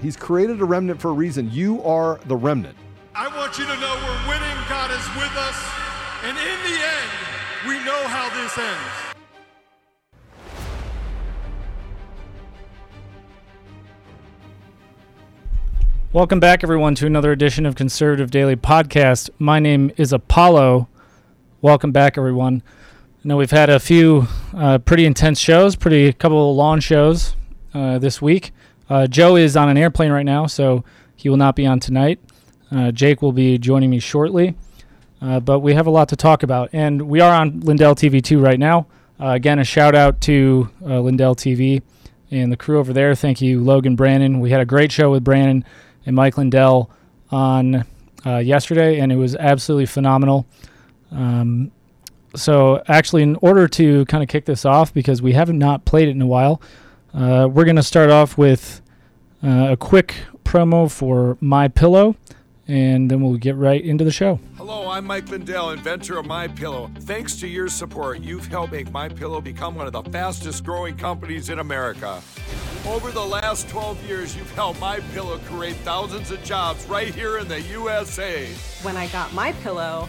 He's created a remnant for a reason. You are the remnant. I want you to know we're winning. God is with us. And in the end, we know how this ends. Welcome back, everyone, to another edition of Conservative Daily Podcast. My name is Apollo. Welcome back, everyone. I know we've had a few uh, pretty intense shows, pretty couple of long shows uh, this week. Uh, Joe is on an airplane right now, so he will not be on tonight. Uh, Jake will be joining me shortly, uh, but we have a lot to talk about, and we are on Lindell TV 2 right now. Uh, again, a shout out to Lindell TV and the crew over there. Thank you, Logan Brannon. We had a great show with Brannon and Mike Lindell on uh, yesterday, and it was absolutely phenomenal. Um, so, actually, in order to kind of kick this off, because we haven't not played it in a while, uh, we're going to start off with uh, a quick promo for My Pillow, and then we'll get right into the show. Hello, I'm Mike Lindell, inventor of My Pillow. Thanks to your support, you've helped make My Pillow become one of the fastest growing companies in America. Over the last 12 years, you've helped My Pillow create thousands of jobs right here in the USA. When I got My Pillow,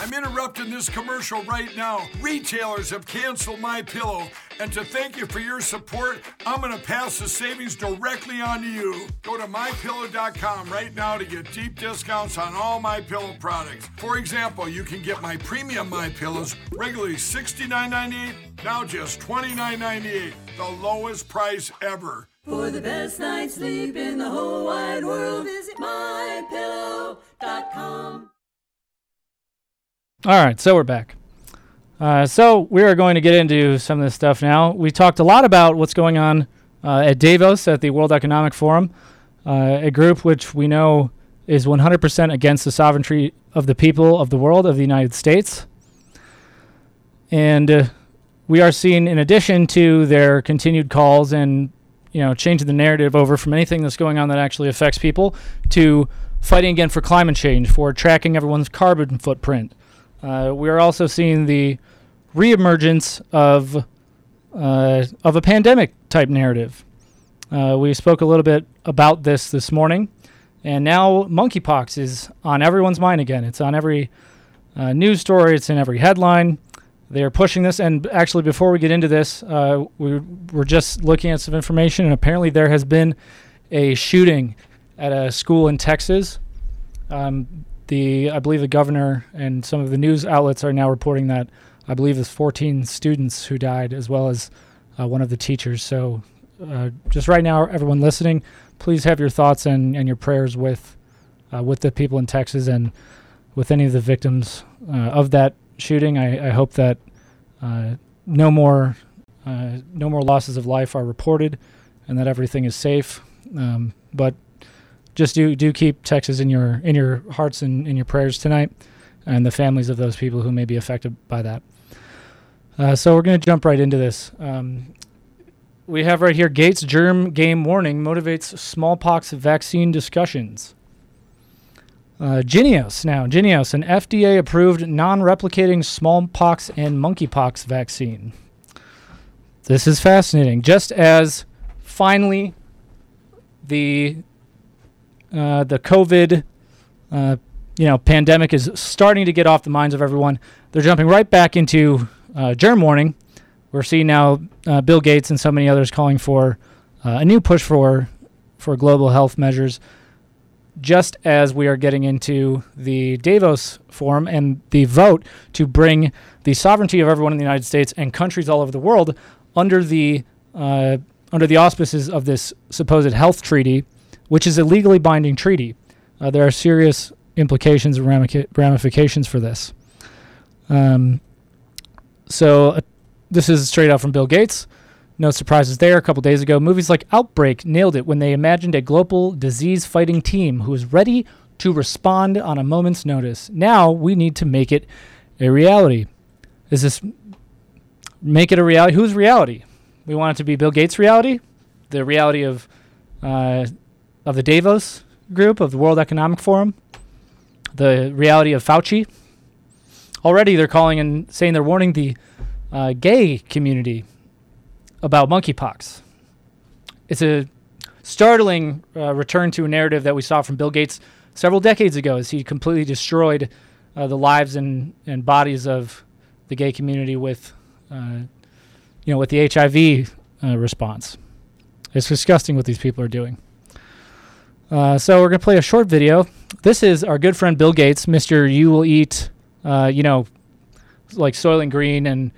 I'm interrupting this commercial right now. Retailers have canceled my pillow, and to thank you for your support, I'm going to pass the savings directly on to you. Go to mypillow.com right now to get deep discounts on all my pillow products. For example, you can get my premium my pillows regularly $69.98, now just $29.98, the lowest price ever. For the best night's sleep in the whole wide world, visit mypillow.com. All right, so we're back. Uh, so we are going to get into some of this stuff now. We talked a lot about what's going on uh, at Davos at the World Economic Forum, uh, a group which we know is 100% against the sovereignty of the people of the world of the United States. And uh, we are seeing, in addition to their continued calls and you know changing the narrative over from anything that's going on that actually affects people to fighting again for climate change, for tracking everyone's carbon footprint uh, we are also seeing the reemergence of uh, of a pandemic type narrative. Uh, we spoke a little bit about this this morning, and now monkeypox is on everyone's mind again. It's on every uh, news story. It's in every headline. They are pushing this, and actually, before we get into this, uh, we were just looking at some information, and apparently, there has been a shooting at a school in Texas. Um, the I believe the governor and some of the news outlets are now reporting that I believe there's 14 students who died as well as uh, one of the teachers. So uh, just right now, everyone listening, please have your thoughts and, and your prayers with uh, with the people in Texas and with any of the victims uh, of that shooting. I, I hope that uh, no more uh, no more losses of life are reported and that everything is safe. Um, but just do do keep Texas in your in your hearts and in your prayers tonight, and the families of those people who may be affected by that. Uh, so we're going to jump right into this. Um, we have right here Gates germ game warning motivates smallpox vaccine discussions. Uh, Jynneos now. Jynneos, an FDA approved non replicating smallpox and monkeypox vaccine. This is fascinating. Just as finally the uh, the COVID uh, you know, pandemic is starting to get off the minds of everyone. They're jumping right back into uh, germ warning. We're seeing now uh, Bill Gates and so many others calling for a new push for for global health measures. Just as we are getting into the Davos Forum and the vote to bring the sovereignty of everyone in the United States and countries all over the world under the under the auspices of this supposed health treaty, which is a legally binding treaty. Uh, there are serious implications and ramifications for this. Um, so uh, this is straight out from Bill Gates. No surprises there. A couple days ago, movies like Outbreak nailed it when they imagined a global disease fighting team who is ready to respond on a moment's notice. Now we need to make it a reality. Is this make it a reality? Whose reality? We want it to be Bill Gates' reality, the reality of uh, of the Davos group of the World Economic Forum, the reality of Fauci. Already, they're calling and saying they're warning the uh, gay community about monkeypox. It's a startling uh, return to a narrative that we saw from Bill Gates several decades ago, as he completely destroyed uh, the lives and, and bodies of the gay community with, uh, you know, with the HIV uh, response. It's disgusting what these people are doing. Uh, so we're gonna play a short video. This is our good friend Bill Gates, Mister. You will eat, uh, you know, like Soylent Green, and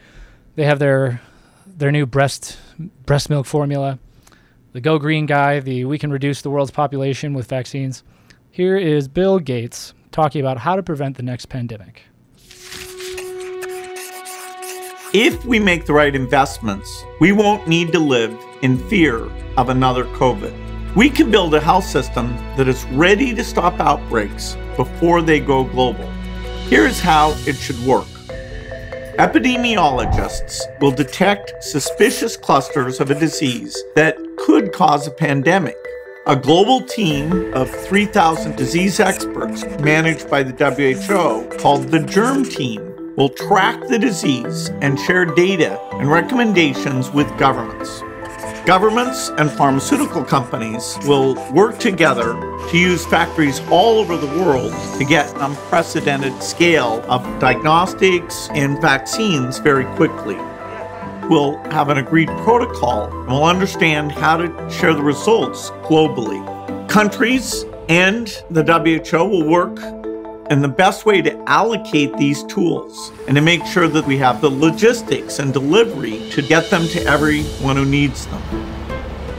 they have their their new breast breast milk formula. The Go Green guy, the we can reduce the world's population with vaccines. Here is Bill Gates talking about how to prevent the next pandemic. If we make the right investments, we won't need to live in fear of another COVID. We can build a health system that is ready to stop outbreaks before they go global. Here's how it should work. Epidemiologists will detect suspicious clusters of a disease that could cause a pandemic. A global team of 3,000 disease experts managed by the WHO, called the Germ Team, will track the disease and share data and recommendations with governments. Governments and pharmaceutical companies will work together to use factories all over the world to get an unprecedented scale of diagnostics and vaccines very quickly. We'll have an agreed protocol and we'll understand how to share the results globally. Countries and the WHO will work and the best way to allocate these tools and to make sure that we have the logistics and delivery to get them to everyone who needs them.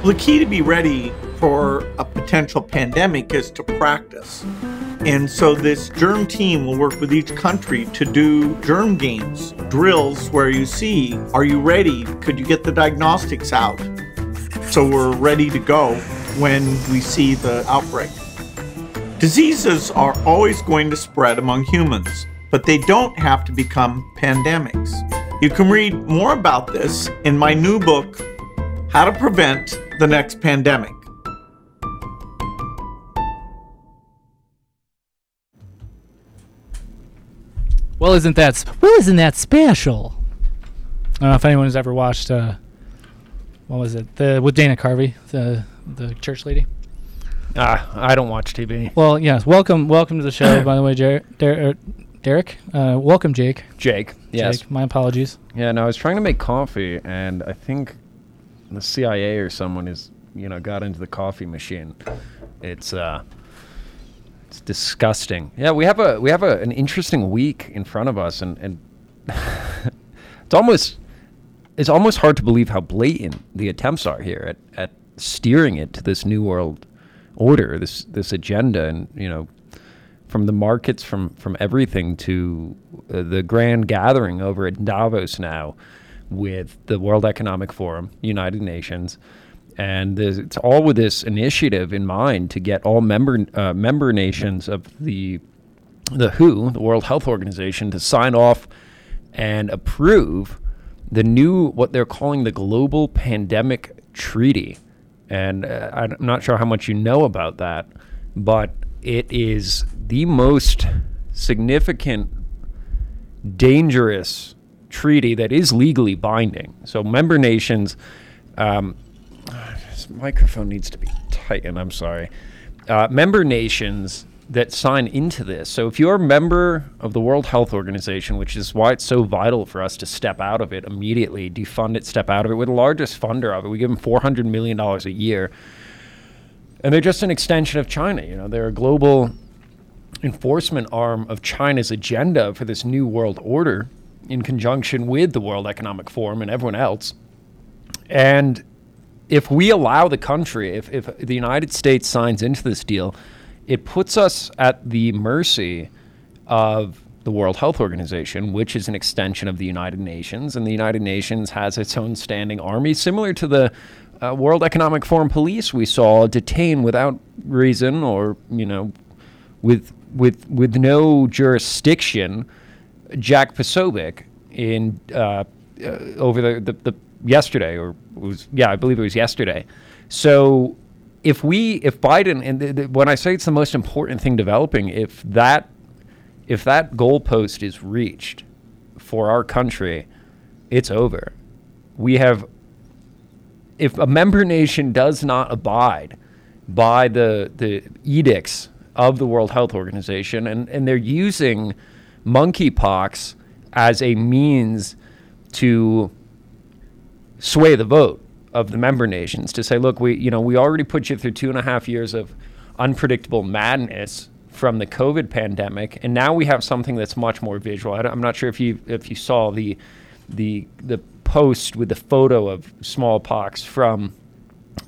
The key to be ready for a potential pandemic is to practice. And so this germ team will work with each country to do germ games, drills where you see, are you ready? Could you get the diagnostics out? So we're ready to go when we see the outbreak. Diseases are always going to spread among humans, but they don't have to become pandemics. You can read more about this in my new book, How to Prevent the Next Pandemic. Well, isn't that well? Isn't that special? I don't know if anyone has ever watched. Uh, what was it? The with Dana Carvey, the the church lady. Ah, I don't watch TV. Well, yes. Welcome, welcome to the show. by the way, Jer- Der- er, Derek. Uh, welcome, Jake. Jake. Yes. Jake, my apologies. Yeah, no, I was trying to make coffee, and I think the CIA or someone is, you know, got into the coffee machine. It's uh, it's disgusting. Yeah, we have a we have a, an interesting week in front of us, and and it's almost it's almost hard to believe how blatant the attempts are here at at steering it to this new world order, this this agenda, and you know, from the markets, from from everything to uh, the grand gathering over at Davos now, with the World Economic Forum, United Nations, and it's all with this initiative in mind to get all member uh, member nations of the the WHO, the World Health Organization, to sign off and approve the new what they're calling the Global Pandemic Treaty. And uh, I'm not sure how much you know about that, but it is the most significant, dangerous treaty that is legally binding. So member nations, um, this microphone needs to be tightened. I'm sorry. Uh, member nations that sign into this. So if you're a member of the World Health Organization, which is why it's so vital for us to step out of it immediately, defund it, step out of it. We're the largest funder of it. We give them $400 million a year. And they're just an extension of China. You know, they're a global enforcement arm of China's agenda for this new world order in conjunction with the World Economic Forum and everyone else. And if we allow the country, if, if the United States signs into this deal, it puts us at the mercy of the World Health Organization, which is an extension of the United Nations. And the United Nations has its own standing army, similar to the uh, World Economic Forum police we saw detain without reason or, you know, with, with, with no jurisdiction Jack Posobiec in uh, uh, over the, the, the yesterday or was yeah I believe it was yesterday. So if we if Biden and when I say it's the most important thing developing, if that if that goalpost is reached for our country, it's over. We have if a member nation does not abide by the the edicts of the World Health Organization and, and they're using monkeypox as a means to sway the vote of the member nations to say, look, we you know we already put you through two and a half years of unpredictable madness from the COVID pandemic, and now we have something that's much more visual. I am not sure if you if you saw the the the post with the photo of smallpox from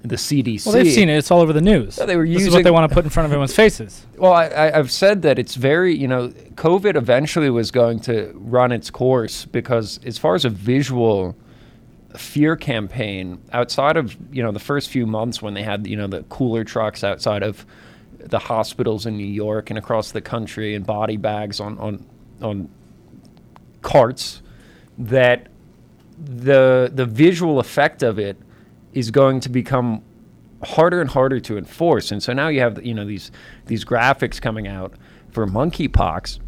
the CDC. Well, they've seen it. It's all over the news. Yeah, they were this is what they want to put in front of everyone's faces. Well, I, I, I've said that it's very, you know, COVID eventually was going to run its course because, as far as a visual fear campaign, outside of you know the first few months when they had you know the cooler trucks outside of the hospitals in New York and across the country and body bags on on on carts, that the the visual effect of it is going to become harder and harder to enforce. And so now you have you know these these graphics coming out for monkeypox,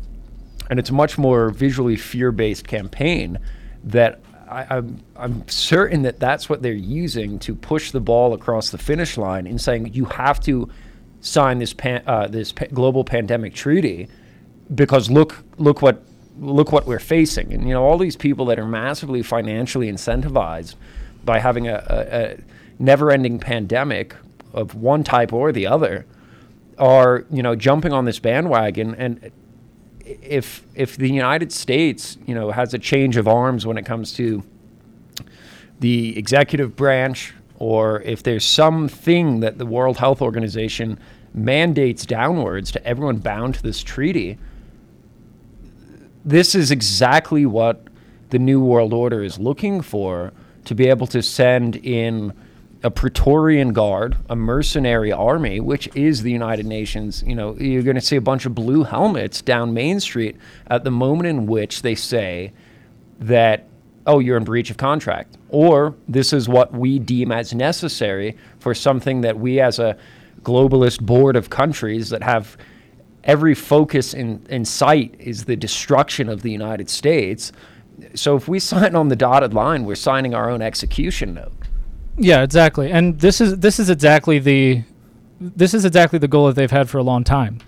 and it's a much more visually fear-based campaign that I, am I'm, I'm certain that that's what they're using to push the ball across the finish line in saying you have to sign this pan, uh, this pa- global pandemic treaty because look look what look what we're facing. And you know all these people that are massively financially incentivized by having a, a, a never-ending pandemic of one type or the other are you know jumping on this bandwagon and if if the United States, you know, has a change of arms when it comes to the executive branch, or if there's something that the World Health Organization mandates downwards to everyone bound to this treaty, this is exactly what the New World Order is looking for to be able to send in a Praetorian Guard, a mercenary army, which is the United Nations. You know, you're going to see a bunch of blue helmets down Main Street at the moment in which they say that, oh, you're in breach of contract, or this is what we deem as necessary for something that we, as a globalist board of countries that have every focus in, in sight is the destruction of the United States. So if we sign on the dotted line, we're signing our own execution note. Yeah, exactly. And this is this is exactly the this is exactly the goal that they've had for a long time.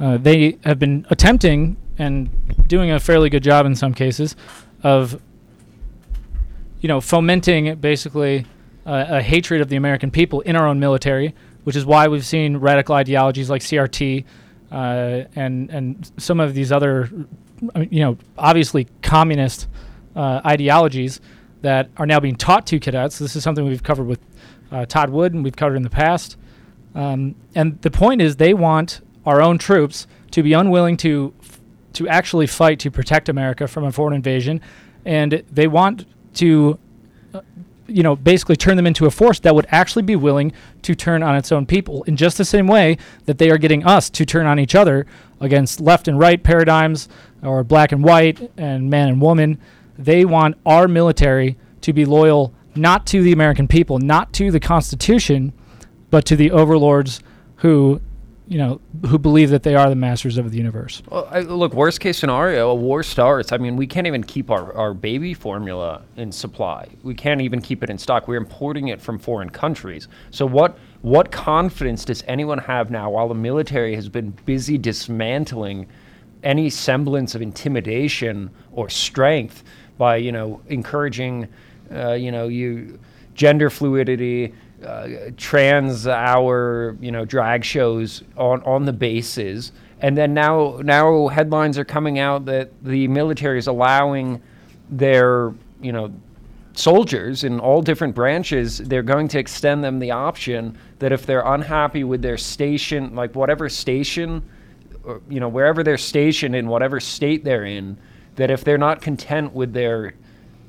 Uh, they have been attempting and doing a fairly good job in some cases of you know fomenting basically uh, a hatred of the American people in our own military, which is why we've seen radical ideologies like CRT uh, and and some of these other you know obviously communist uh, ideologies that are now being taught to cadets. This is something we've covered with uh, Todd Wood and we've covered in the past. Um, and the point is, they want our own troops to be unwilling to f- to actually fight to protect America from a foreign invasion, and they want to, uh, you know, basically turn them into a force that would actually be willing to turn on its own people in just the same way that they are getting us to turn on each other against left and right paradigms or black and white and man and woman. They want our military to be loyal not to the American people, not to the Constitution, but to the overlords who, you know, who believe that they are the masters of the universe. Well, I, look, worst case scenario, a war starts. I mean, we can't even keep our, our baby formula in supply. We can't even keep it in stock. We're importing it from foreign countries. So what What confidence does anyone have now while the military has been busy dismantling any semblance of intimidation or strength by, you know, encouraging, uh, you know, you gender fluidity, uh, trans hour, you know, drag shows on, on the bases. And then now, now headlines are coming out that the military is allowing their, you know, soldiers in all different branches, they're going to extend them the option that if they're unhappy with their station, like whatever station, or, you know, wherever they're stationed in whatever state they're in, that if they're not content with their,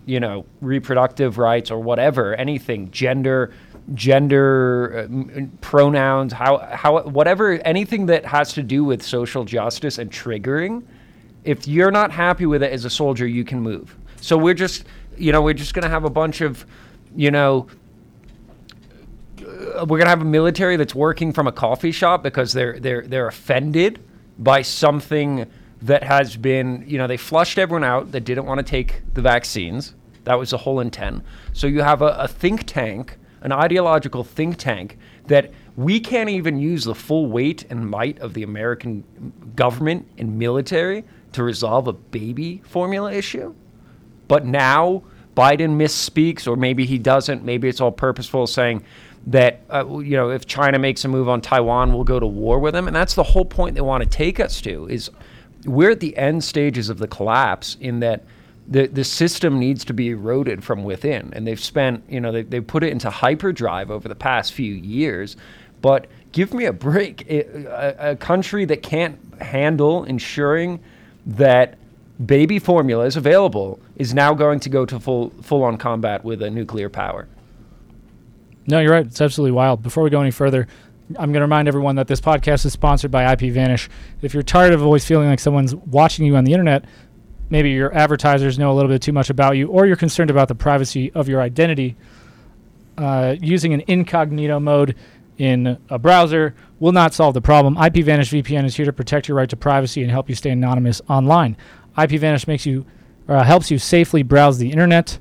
you know, reproductive rights or whatever, anything, gender, gender uh, pronouns, how how whatever anything that has to do with social justice and triggering, if you're not happy with it as a soldier, you can move. So we're just you know, we're just going to have a bunch of, you know, uh, we're going to have a military that's working from a coffee shop because they're they're they're offended by something that has been, you know, they flushed everyone out that didn't want to take the vaccines. That was the whole intent. So you have a, a think tank, an ideological think tank that we can't even use the full weight and might of the American government and military to resolve a baby formula issue. But now Biden misspeaks, or maybe he doesn't. Maybe it's all purposeful, saying that uh, you know if China makes a move on Taiwan, we'll go to war with them, and that's the whole point they want to take us to. Is we're at the end stages of the collapse in that the the system needs to be eroded from within, and they've spent you know they they put it into hyperdrive over the past few years, but give me a break. a, a country that can't handle ensuring that baby formula is available is now going to go to full full on combat with a nuclear power. No, you're right. It's absolutely wild. Before we go any further, I'm going to remind everyone that this podcast is sponsored by IPVanish. If you're tired of always feeling like someone's watching you on the internet, maybe your advertisers know a little bit too much about you, or you're concerned about the privacy of your identity, uh, using an incognito mode in a browser will not solve the problem. IPVanish VPN is here to protect your right to privacy and help you stay anonymous online. IPVanish makes you uh, helps you safely browse the internet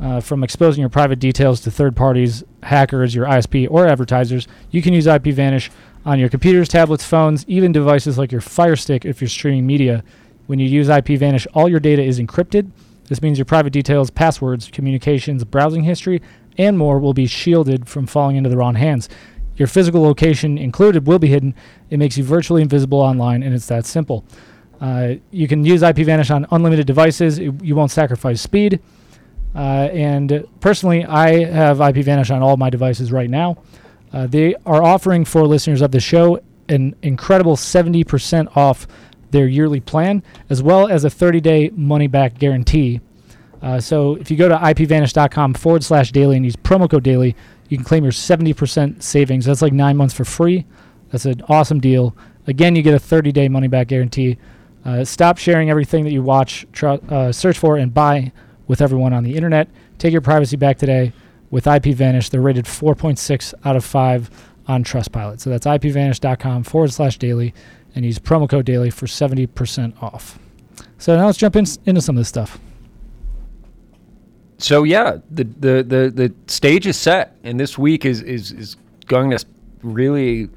uh, from exposing your private details to third parties, hackers, your ISP, or advertisers. You can use IPVanish on your computers, tablets, phones, even devices like your Fire Stick if you're streaming media. When you use IPVanish, all your data is encrypted. This means your private details, passwords, communications, browsing history, and more will be shielded from falling into the wrong hands. Your physical location included will be hidden. It makes you virtually invisible online, and it's that simple. Uh, you can use IPVanish on unlimited devices. It, you won't sacrifice speed. Uh, and personally, I have IPVanish on all my devices right now. Uh, they are offering for listeners of the show an incredible 70% off their yearly plan, as well as a 30 day money back guarantee. Uh, so if you go to ipvanish.com forward slash daily and use promo code daily, you can claim your 70% savings. That's like nine months for free. That's an awesome deal. Again, you get a 30 day money back guarantee. Uh, stop sharing everything that you watch, tr- uh, search for, and buy with everyone on the internet. Take your privacy back today with IPVanish. They're rated 4.6 out of 5 on Trustpilot. So that's ipvanish.com forward slash daily and use promo code daily for 70% off. So now let's jump in, into some of this stuff. So yeah, the, the, the, the stage is set, and this week is, is, is going to really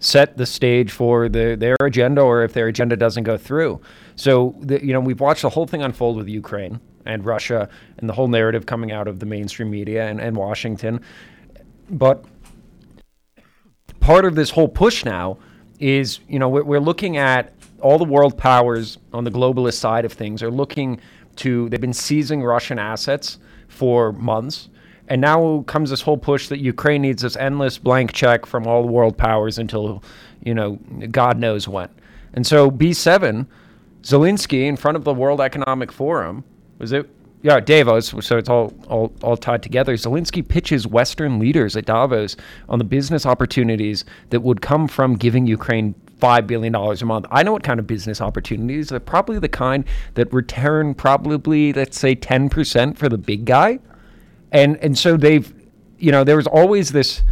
set the stage for the, their agenda or if their agenda doesn't go through. So, the, you know, we've watched the whole thing unfold with Ukraine and Russia and the whole narrative coming out of the mainstream media and, and Washington. But part of this whole push now is, you know, we're, we're looking at all the world powers on the globalist side of things are looking to, they've been seizing Russian assets for months and now comes this whole push that Ukraine needs this endless blank check from all the world powers until, you know, God knows when. And so B7, Zelensky in front of the World Economic Forum, was it? Yeah, Davos. So it's all, all all tied together. Zelensky pitches Western leaders at Davos on the business opportunities that would come from giving Ukraine five billion dollars a month. I know what kind of business opportunities. They're probably the kind that return probably let's say ten percent for the big guy and and so they've you know there was always this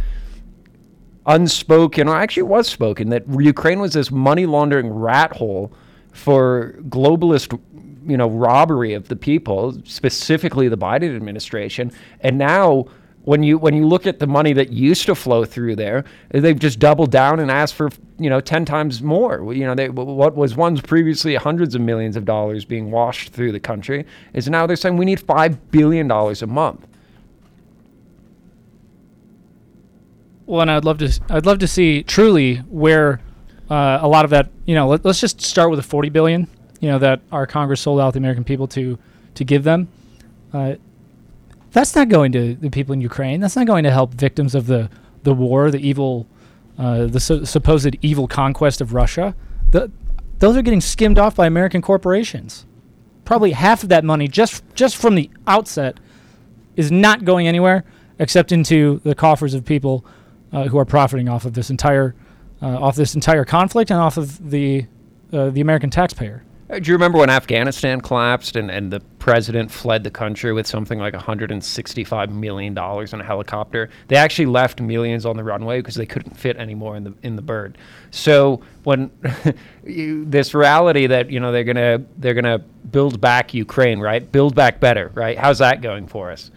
unspoken or actually was spoken that Ukraine was this money laundering rat hole for globalist you know robbery of the people specifically the Biden administration and now when you when you look at the money that used to flow through there, they've just doubled down and asked for you know ten times more. You know, they, what was once previously hundreds of millions of dollars being washed through the country is now they're saying we need five billion dollars a month. Well, and I'd love to I'd love to see truly where uh, a lot of that you know let, us just start with the 40 billion you know that our Congress sold out the American people to to give them. Uh, that's not going to the people in Ukraine. That's not going to help victims of the the war, the evil, uh, the su- supposed evil conquest of Russia. The, those are getting skimmed off by American corporations. Probably half of that money, just just from the outset, is not going anywhere except into the coffers of people uh, who are profiting off of this entire uh, off this entire conflict and off of the uh, the American taxpayer. Uh, do you remember when Afghanistan collapsed and, and the president fled the country with something like $165 million in a helicopter? They actually left millions on the runway because they couldn't fit anymore in the in the bird. So when you, this reality that you know they're gonna they're gonna build back Ukraine, right? Build back better, right? How's that going for us?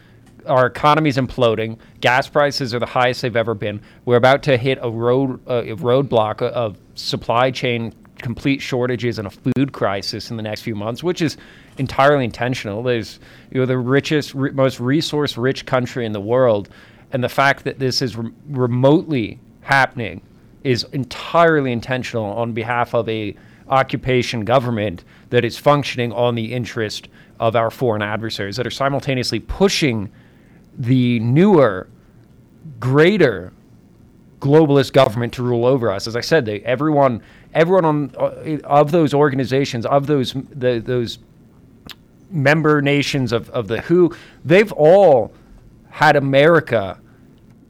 Our economy's imploding. Gas prices are the highest they've ever been. We're about to hit a road uh, a roadblock of supply chain complete shortages and a food crisis in the next few months, which is entirely intentional. There's you know the richest, most resource-rich country in the world, and the fact that this is re- remotely happening is entirely intentional on behalf of a occupation government that is functioning on the interest of our foreign adversaries that are simultaneously pushing the newer, greater globalist government to rule over us. As I said, they, everyone everyone on uh, of those organizations, of those the, those member nations of, of the WHO, they've all had America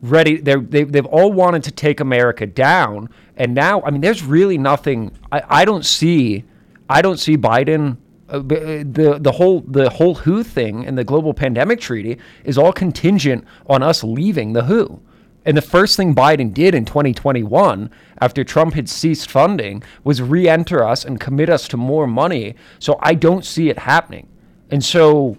ready. They're, they they've all wanted to take America down, and now I mean, there's really nothing. I, I don't see. I don't see Biden. Uh, the the whole the whole WHO thing and the global pandemic treaty is all contingent on us leaving the WHO. And the first thing Biden did in 2021, after Trump had ceased funding, was re enter us and commit us to more money. So I don't see it happening. And so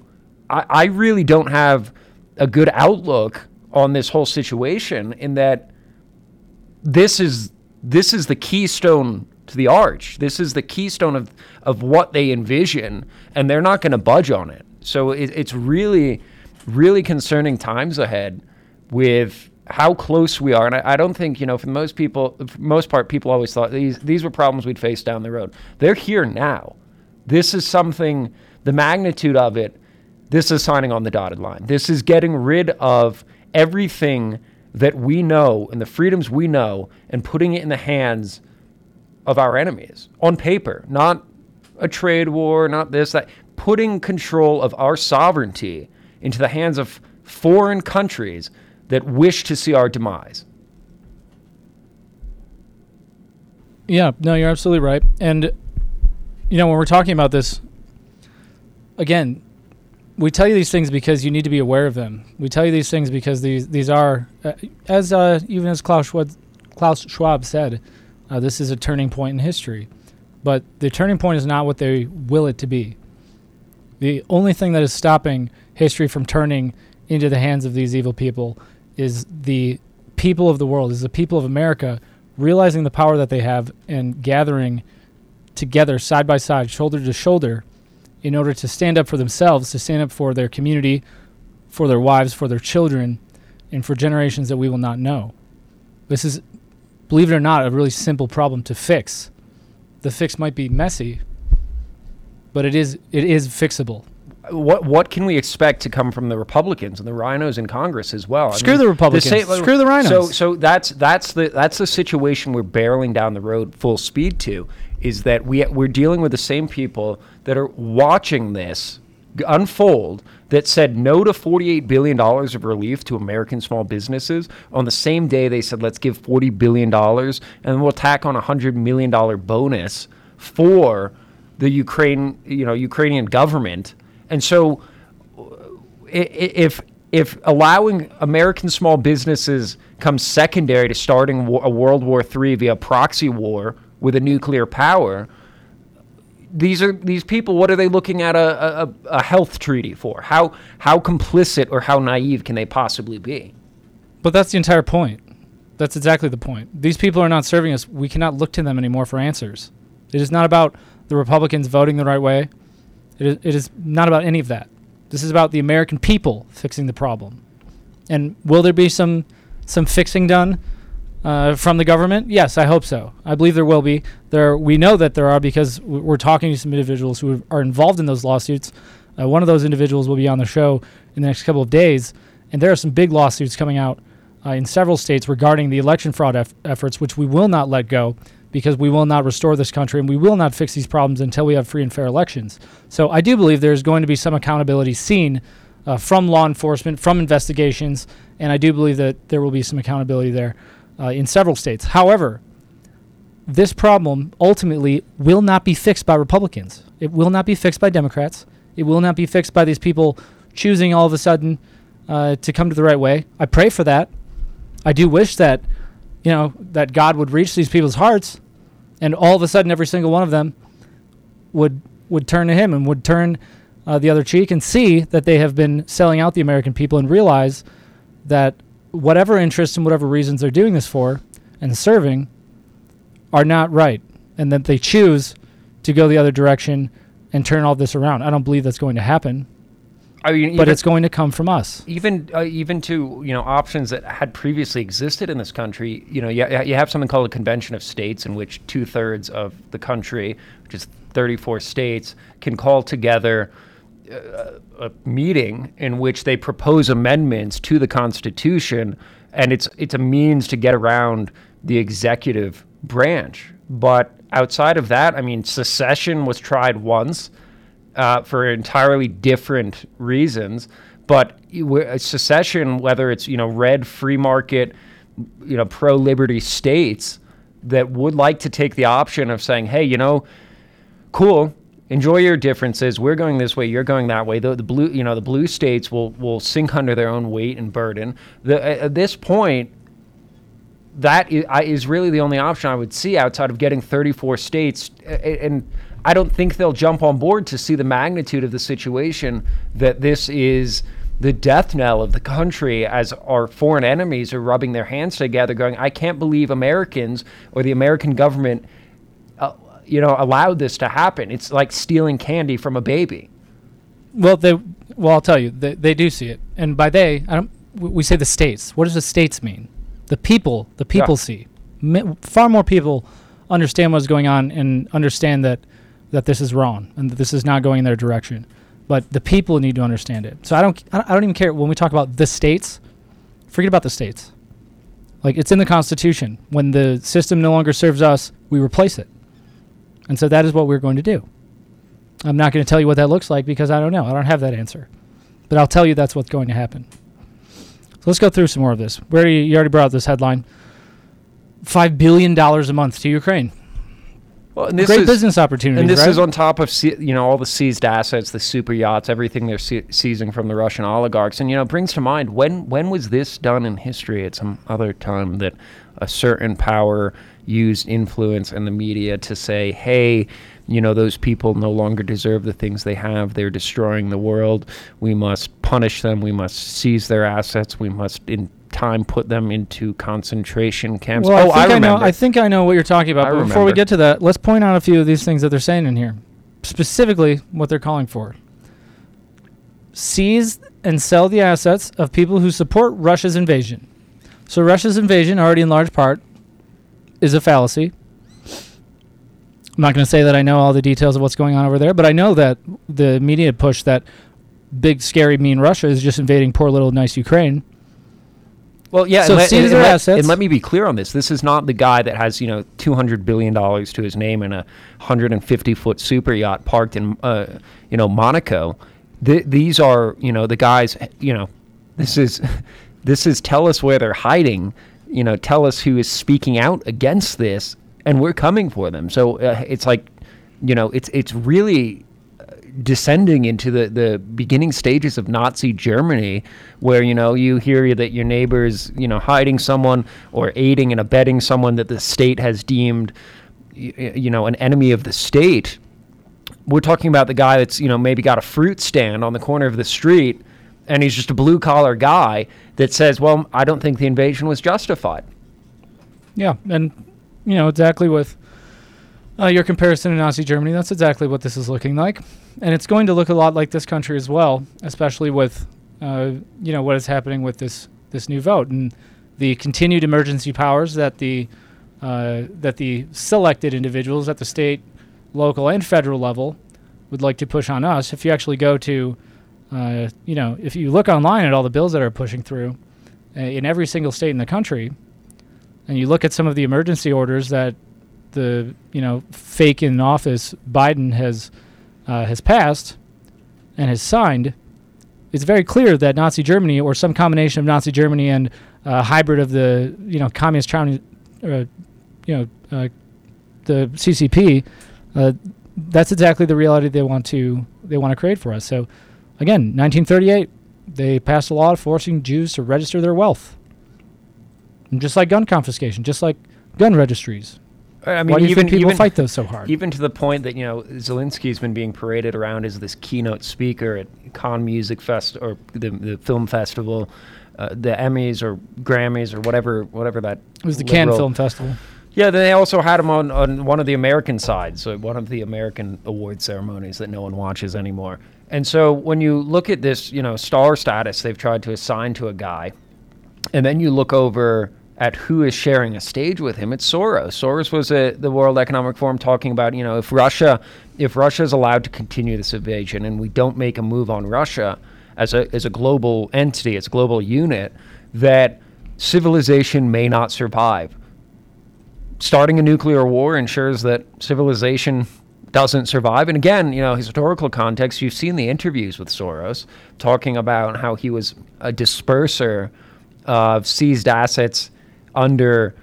I, I really don't have a good outlook on this whole situation in that this is this is the keystone to the arch. This is the keystone of, of what they envision, and they're not going to budge on it. So it, it's really, really concerning times ahead with how close we are. And I, I, don't think, you know, for most people, for most part, people always thought these, these were problems we'd face down the road. They're here now. This is something, the magnitude of it, this is signing on the dotted line. This is getting rid of everything that we know and the freedoms we know and putting it in the hands of our enemies on paper, not a trade war, not this, that. Putting control of our sovereignty into the hands of foreign countries that wish to see our demise. Yeah, no, you're absolutely right. And, you know, when we're talking about this, again, we tell you these things because you need to be aware of them. We tell you these things because these these are, uh, as uh, even as Klaus Schwab, Klaus Schwab said, uh, this is a turning point in history. But the turning point is not what they will it to be. The only thing that is stopping history from turning into the hands of these evil people is the people of the world, is the people of America realizing the power that they have and gathering together side by side, shoulder to shoulder, in order to stand up for themselves, to stand up for their community, for their wives, for their children, and for generations that we will not know. This is, believe it or not, a really simple problem to fix. The fix might be messy, but it is it is fixable what what can we expect to come from the Republicans and the RINOs in Congress as well? I Screw mean, the Republicans. The Screw the RINOs. So so that's that's the that's the situation we're barreling down the road full speed to. Is that we we're dealing with the same people that are watching this unfold that said no to $48 billion of relief to American small businesses. On the same day, they said, let's give $40 billion and we'll tack on a $100 million bonus for the Ukraine, you know, Ukrainian government and so, if if allowing American small businesses comes secondary to starting a World War III via proxy war with a nuclear power, these are these people. What are they looking at a, a, a health treaty for? How how complicit or how naive can they possibly be? But that's the entire point. That's exactly the point. These people are not serving us. We cannot look to them anymore for answers. It is not about the Republicans voting the right way. It is, it is not about any of that. This is about the American people fixing the problem. And will there be some some fixing done uh, from the government? Yes, I hope so. I believe there will be. There, we know that there are because we're talking to some individuals who are involved in those lawsuits. Uh, one of those individuals will be on the show in the next couple of days, and there are some big lawsuits coming out uh, in several states regarding the election fraud eff- efforts, which we will not let go because we will not restore this country and we will not fix these problems until we have free and fair elections. So I do believe there's going to be some accountability seen uh, from law enforcement, from investigations, and I do believe that there will be some accountability there uh, in several states. However, this problem ultimately will not be fixed by Republicans. It will not be fixed by Democrats. It will not be fixed by these people choosing all of a sudden uh, to come to the right way. I pray for that. I do wish that, you know, that God would reach these people's hearts, and all of a sudden, every single one of them would would turn to Him and would turn uh, the other cheek and see that they have been selling out the American people and realize that whatever interests and whatever reasons they're doing this for and serving are not right, and that they choose to go the other direction and turn all this around. I don't believe that's going to happen. I mean, but it's going to come from us. even uh, even to you know options that had previously existed in this country. You know, you, you have something called a convention of states, in which two thirds of the country, which is 34 states, can call together uh, a meeting in which they propose amendments to the Constitution, and it's it's a means to get around the executive branch. But outside of that, I mean, secession was tried once uh, for entirely different reasons. But you- secession, whether it's you know red free market, you know pro liberty states that would like to take the option of saying, hey, you know, cool, enjoy your differences. We're going this way, you're going that way. The, the blue, you know, the blue states will will sink under their own weight and burden. The, at this point, that is, really the only option I would see outside of getting 34 states. And I don't think they'll jump on board to see the magnitude of the situation that this is the death knell of the country as our foreign enemies are rubbing their hands together, going, I can't believe Americans or the American government, uh, you know, allowed this to happen. It's like stealing candy from a baby. Well, they well, I'll tell you, they, they do see it, and by they, I don't. We say the states. What does the states mean? The people. The people Yeah. see. Mi- far more people understand what's going on and understand that that this is wrong and that this is not going in their direction. But the people need to understand it. So I don't. I don't even care when we talk about the states. Forget about the states. Like it's in the Constitution. When the system no longer serves us, we replace it. And so that is what we're going to do. I'm not going to tell you what that looks like because I don't know. I don't have that answer. But I'll tell you that's what's going to happen. So let's go through some more of this. Where already, you already brought this headline $5 billion a month to Ukraine. Well, and this Great is, business opportunity. And this right? is on top of you know all the seized assets, the super yachts, everything they're se- seizing from the Russian oligarchs. And you know, it brings to mind when when was this done in history at some other time that a certain power used influence in the media to say, "Hey, you know, those people no longer deserve the things they have. They're destroying the world. We must punish them. We must seize their assets. We must in time put them into concentration camps." Well, oh, I think I, know. remember. I think I know what you're talking about. I but before we get to that, let's point out a few of these things that they're saying in here. Specifically, what they're calling for: seize and sell the assets of people who support Russia's invasion. So Russia's invasion, already in large part, is a fallacy. I'm not going to say that I know all the details of what's going on over there, but I know that the media push that big, scary, mean Russia is just invading poor little nice Ukraine. Well, yeah, So and, let, and, let, and let me be clear on this. This is not the guy that has you know two hundred billion dollars to his name and a hundred and fifty foot super yacht parked in uh, you know Monaco. Th- these are you know the guys. You know, this is this is tell us where they're hiding. You know, tell us who is speaking out against this, and we're coming for them. So uh, it's like, you know, it's it's really descending into the, the beginning stages of Nazi Germany, where you know you hear that your neighbor's you know hiding someone or aiding and abetting someone that the state has deemed you know an enemy of the state, we're talking about the guy that's you know maybe got a fruit stand on the corner of the street, and he's just a blue collar guy that says, "Well, I don't think the invasion was justified." Yeah, and you know exactly with uh, your comparison to Nazi Germany, that's exactly what this is looking like, and it's going to look a lot like this country as well, especially with uh, you know what is happening with this this new vote and the continued emergency powers that the uh, that the selected individuals at the state, local, and federal level would like to push on us. If you actually go to, uh, you know, if you look online at all the bills that are pushing through uh, in every single state in the country, and you look at some of the emergency orders that the you know fake in office Biden has uh, has passed and has signed, it's very clear that Nazi Germany or some combination of Nazi Germany and a hybrid of the you know communist Chinese, uh, you know uh, the CCP. Uh, that's exactly the reality they want to they want to create for us. So, again, 1938, they passed a law forcing Jews to register their wealth. And just like gun confiscation, just like gun registries. I mean, Why do you even think people even, fight those so hard? Even to the point that you know Zelensky's been being paraded around as this keynote speaker at Cannes Music Fest or the, the film festival, uh, the Emmys or Grammys or whatever whatever that. It was the Cannes Film Festival. Yeah, they also had him on, on one of the American sides, so one of the American award ceremonies that no one watches anymore. And so when you look at this, you know, star status they've tried to assign to a guy, and then you look over at who is sharing a stage with him, it's Soros. Soros was at the World Economic Forum talking about, you know, if Russia, if Russia is allowed to continue this invasion and we don't make a move on Russia as a as a global entity, as a global unit, that civilization may not survive starting a nuclear war ensures that civilization doesn't survive. And again, you know, historical context, you've seen the interviews with Soros talking about how he was a disperser of seized assets under,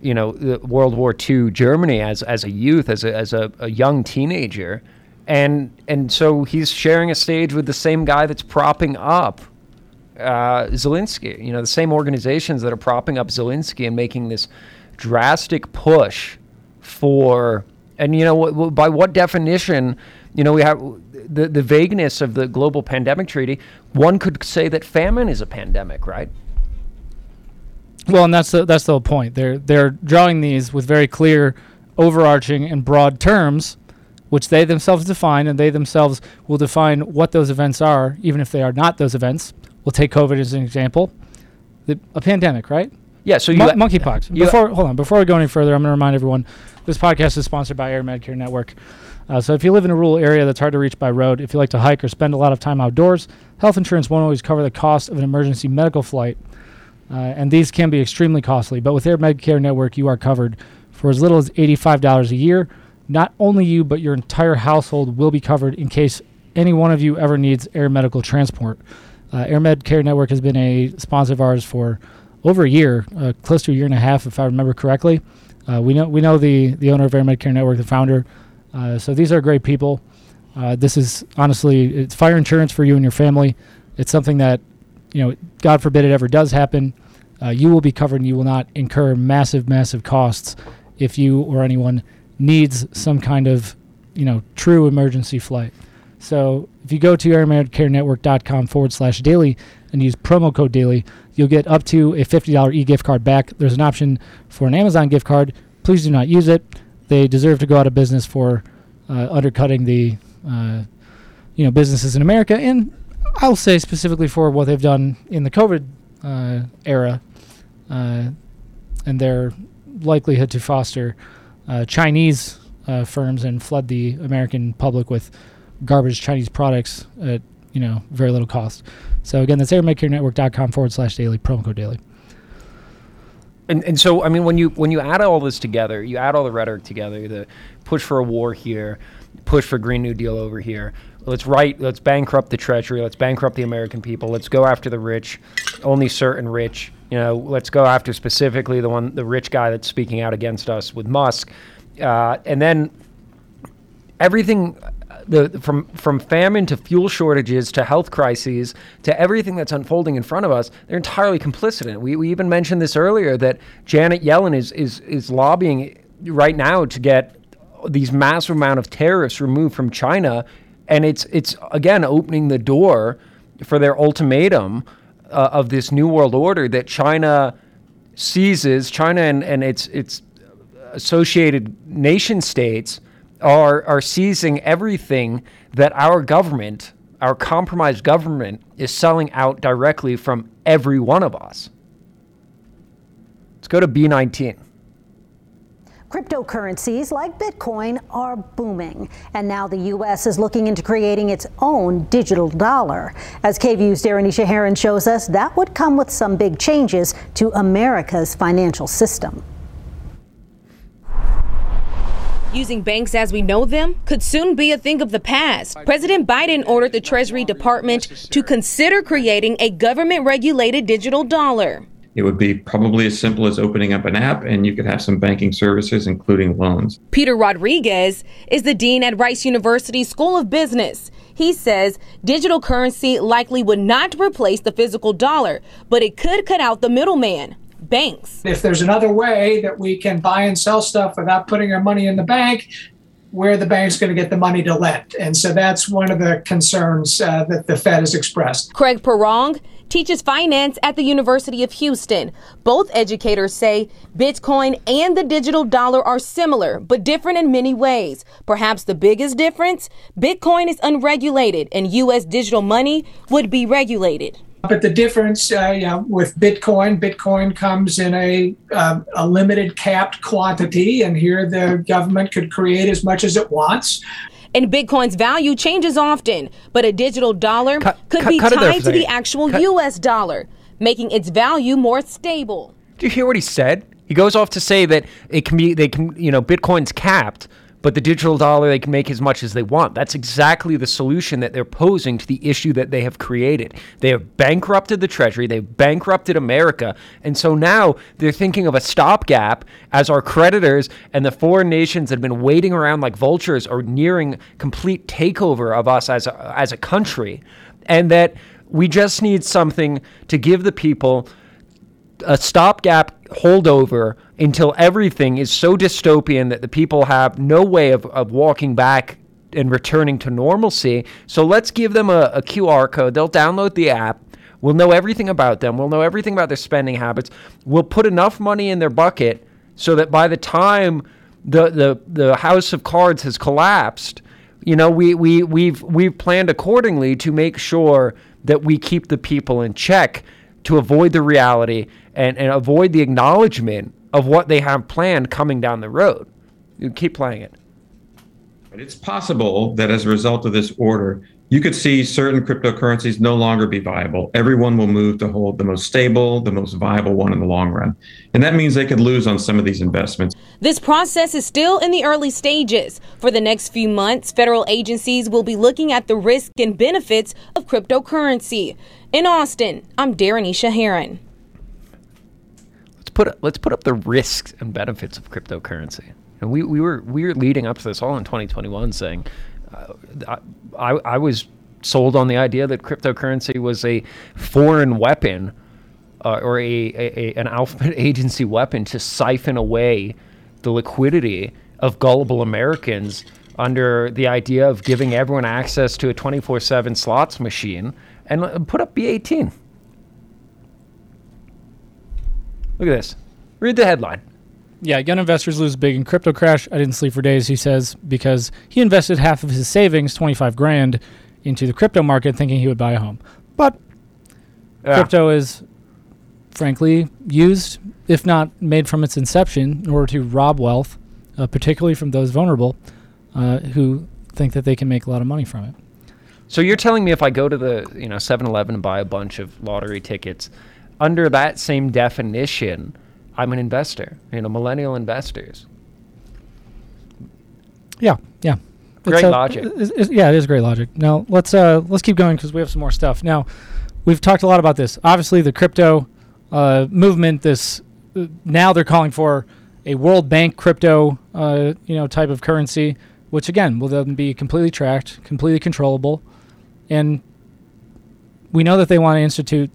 you know, World War II Germany as, as a youth, as a, as a, a young teenager. And, and so he's sharing a stage with the same guy that's propping up uh, Zelensky, you know, the same organizations that are propping up Zelensky and making this drastic push for, and you know, wh- by what definition, you know, we have the, the vagueness of the global pandemic treaty. One could say that famine is a pandemic, right? Well, and that's the that's the whole point. They're they're drawing these with very clear, overarching and broad terms, which they themselves define, and they themselves will define what those events are, even if they are not those events. We'll take COVID as an example, the, a pandemic, right? Yeah. So you Mon- monkeypox. you- before hold on, before we go any further, I'm going to remind everyone this podcast is sponsored by AirMedCare Network. Uh, so if you live in a rural area that's hard to reach by road, if you like to hike or spend a lot of time outdoors, health insurance won't always cover the cost of an emergency medical flight. Uh, and these can be extremely costly. But with AirMedCare Network, you are covered for as little as $85 a year. Not only you, but your entire household will be covered in case any one of you ever needs air medical transport. Uh, AirMedCare Network has been a sponsor of ours for over a year, uh, close to a year and a half, if I remember correctly. Uh, we know we know the the owner of AirMedCare Network, the founder. Uh, so these are great people. Uh, this is honestly it's fire insurance for you and your family. It's something that you know, God forbid it ever does happen, uh, you will be covered and you will not incur massive, massive costs if you or anyone needs some kind of, you know, true emergency flight. So if you go to airmedcarenetwork.com forward slash daily and use promo code daily, you'll get up to a $50 e gift card back. There's an option for an Amazon gift card. Please do not use it. They deserve to go out of business for uh, undercutting the, uh, you know, businesses in America and I'll say specifically for what they've done in the COVID uh, era uh, and their likelihood to foster uh, Chinese uh, firms and flood the American public with garbage Chinese products at you know very little cost. So again, that's airmedcarenetwork.com forward slash daily promo code daily. And and so I mean when you when you add all this together, you add all the rhetoric together, the push for a war here, push for Green New Deal over here. Let's write. Let's bankrupt the treasury. Let's bankrupt the American people. Let's go after the rich, only certain rich. You know, let's go after specifically the one, the rich guy that's speaking out against us with Musk, uh, and then everything the from from famine to fuel shortages to health crises to everything that's unfolding in front of us, they're entirely complicit in it. We, we even mentioned this earlier that Janet Yellen is is is lobbying right now to get these massive amount of tariffs removed from China, and it's it's again opening the door for their ultimatum uh, of this new world order that China seizes China and, and its its associated nation states are are seizing everything that our government, our compromised government, is selling out directly from every one of us. Let's go to B19. Cryptocurrencies like Bitcoin are booming, and now the U.S. is looking into creating its own digital dollar. As KVUE's Daranesha Herron shows us, that would come with some big changes to America's financial system. Using banks as we know them could soon be a thing of the past. President Biden ordered the Treasury Department to consider creating a government regulated digital dollar. It would be probably as simple as opening up an app and you could have some banking services, including loans. Peter Rodriguez is the dean at Rice University School of Business. He says digital currency likely would not replace the physical dollar, but it could cut out the middleman banks. If there's another way that we can buy and sell stuff without putting our money in the bank, where the bank's going to get the money to lend. And so that's one of the concerns uh, that the Fed has expressed. Craig Pirrong teaches finance at the University of Houston. Both educators say Bitcoin and the digital dollar are similar, but different in many ways. Perhaps the biggest difference Bitcoin is unregulated, and U.S. digital money would be regulated. But the difference uh, you know, with Bitcoin, Bitcoin comes in a, uh, a limited capped quantity, and here the government could create as much as it wants. And Bitcoin's value changes often, but a digital dollar cut, could cut, be cut tied to the actual U.S. dollar, making its value more stable. Do you hear what he said? He goes off to say that it can be, they can, you know, Bitcoin's capped, but the digital dollar they can make as much as they want. That's exactly the solution that they're posing to the issue that they have created. They have bankrupted the Treasury, they've bankrupted America, and so now they're thinking of a stopgap as our creditors and the foreign nations that have been waiting around like vultures are nearing complete takeover of us as a, as a country, and that we just need something to give the people a stopgap holdover until everything is so dystopian that the people have no way of, of walking back and returning to normalcy. So let's give them a, a QR code. They'll download the app. We'll know everything about them. We'll know everything about their spending habits. We'll put enough money in their bucket so that by the time the, the, the house of cards has collapsed, you know, we, we, we've, we've planned accordingly to make sure that we keep the people in check to avoid the reality and, and avoid the acknowledgement of what they have planned coming down the road. You keep playing it. It's possible that as a result of this order, you could see certain cryptocurrencies no longer be viable. Everyone will move to hold the most stable, the most viable one in the long run. And that means they could lose on some of these investments. This process is still in the early stages. For the next few months, federal agencies will be looking at the risk and benefits of cryptocurrency. In Austin, I'm Daranesha Herron put let's put up the risks and benefits of cryptocurrency. And we, we were we were leading up to this all in 2021, saying uh, I I was sold on the idea that cryptocurrency was a foreign weapon uh, or a, a, a, an alphabet agency weapon to siphon away the liquidity of gullible Americans under the idea of giving everyone access to a 24/7 slots machine and put up B18. Look at this. Read the headline. Yeah, gun investors lose big in crypto crash. I didn't sleep for days, he says, because he invested half of his savings, 25 grand, into the crypto market thinking he would buy a home. But yeah. crypto is frankly used, if not made from its inception, in order to rob wealth, uh, particularly from those vulnerable uh, who think that they can make a lot of money from it. So you're telling me if I go to the, you know, 7-Eleven and buy a bunch of lottery tickets, under that same definition, I'm an investor, you know, millennial investors. Yeah, yeah. Great logic. Yeah, it is great logic. Now let's uh, let's keep going because we have some more stuff. Now, we've talked a lot about this. Obviously, the crypto uh, movement. This uh, now they're calling for a World Bank crypto, uh, you know, type of currency, which again will then be completely tracked, completely controllable, and we know that they want to institute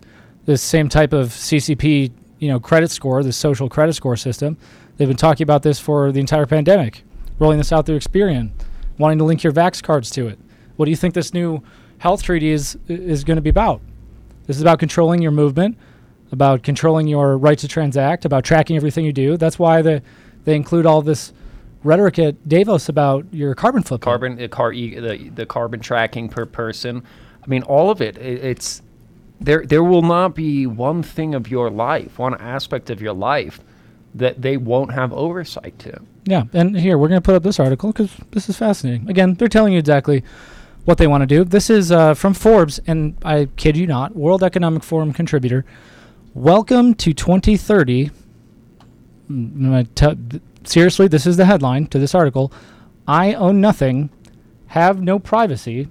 this same type of CCP, you know, credit score, the social credit score system. They've been talking about this for the entire pandemic. rolling this out through Experian, wanting to link your Vax cards to it. What do you think this new health treaty is is going to be about? This is about controlling your movement, about controlling your right to transact, about tracking everything you do. That's why the, they include all this rhetoric at Davos about your carbon footprint. Carbon, the car, the the carbon tracking per person. I mean, all of it. it. It's there. There will not be one thing of your life, one aspect of your life, that they won't have oversight to. Yeah, and here we're going to put up this article because this is fascinating. Again, they're telling you exactly what they want to do. This is uh, from Forbes, and I kid you not, World Economic Forum contributor. Welcome to 2030. Mm, t- seriously, this is the headline to this article. I own nothing, have no privacy,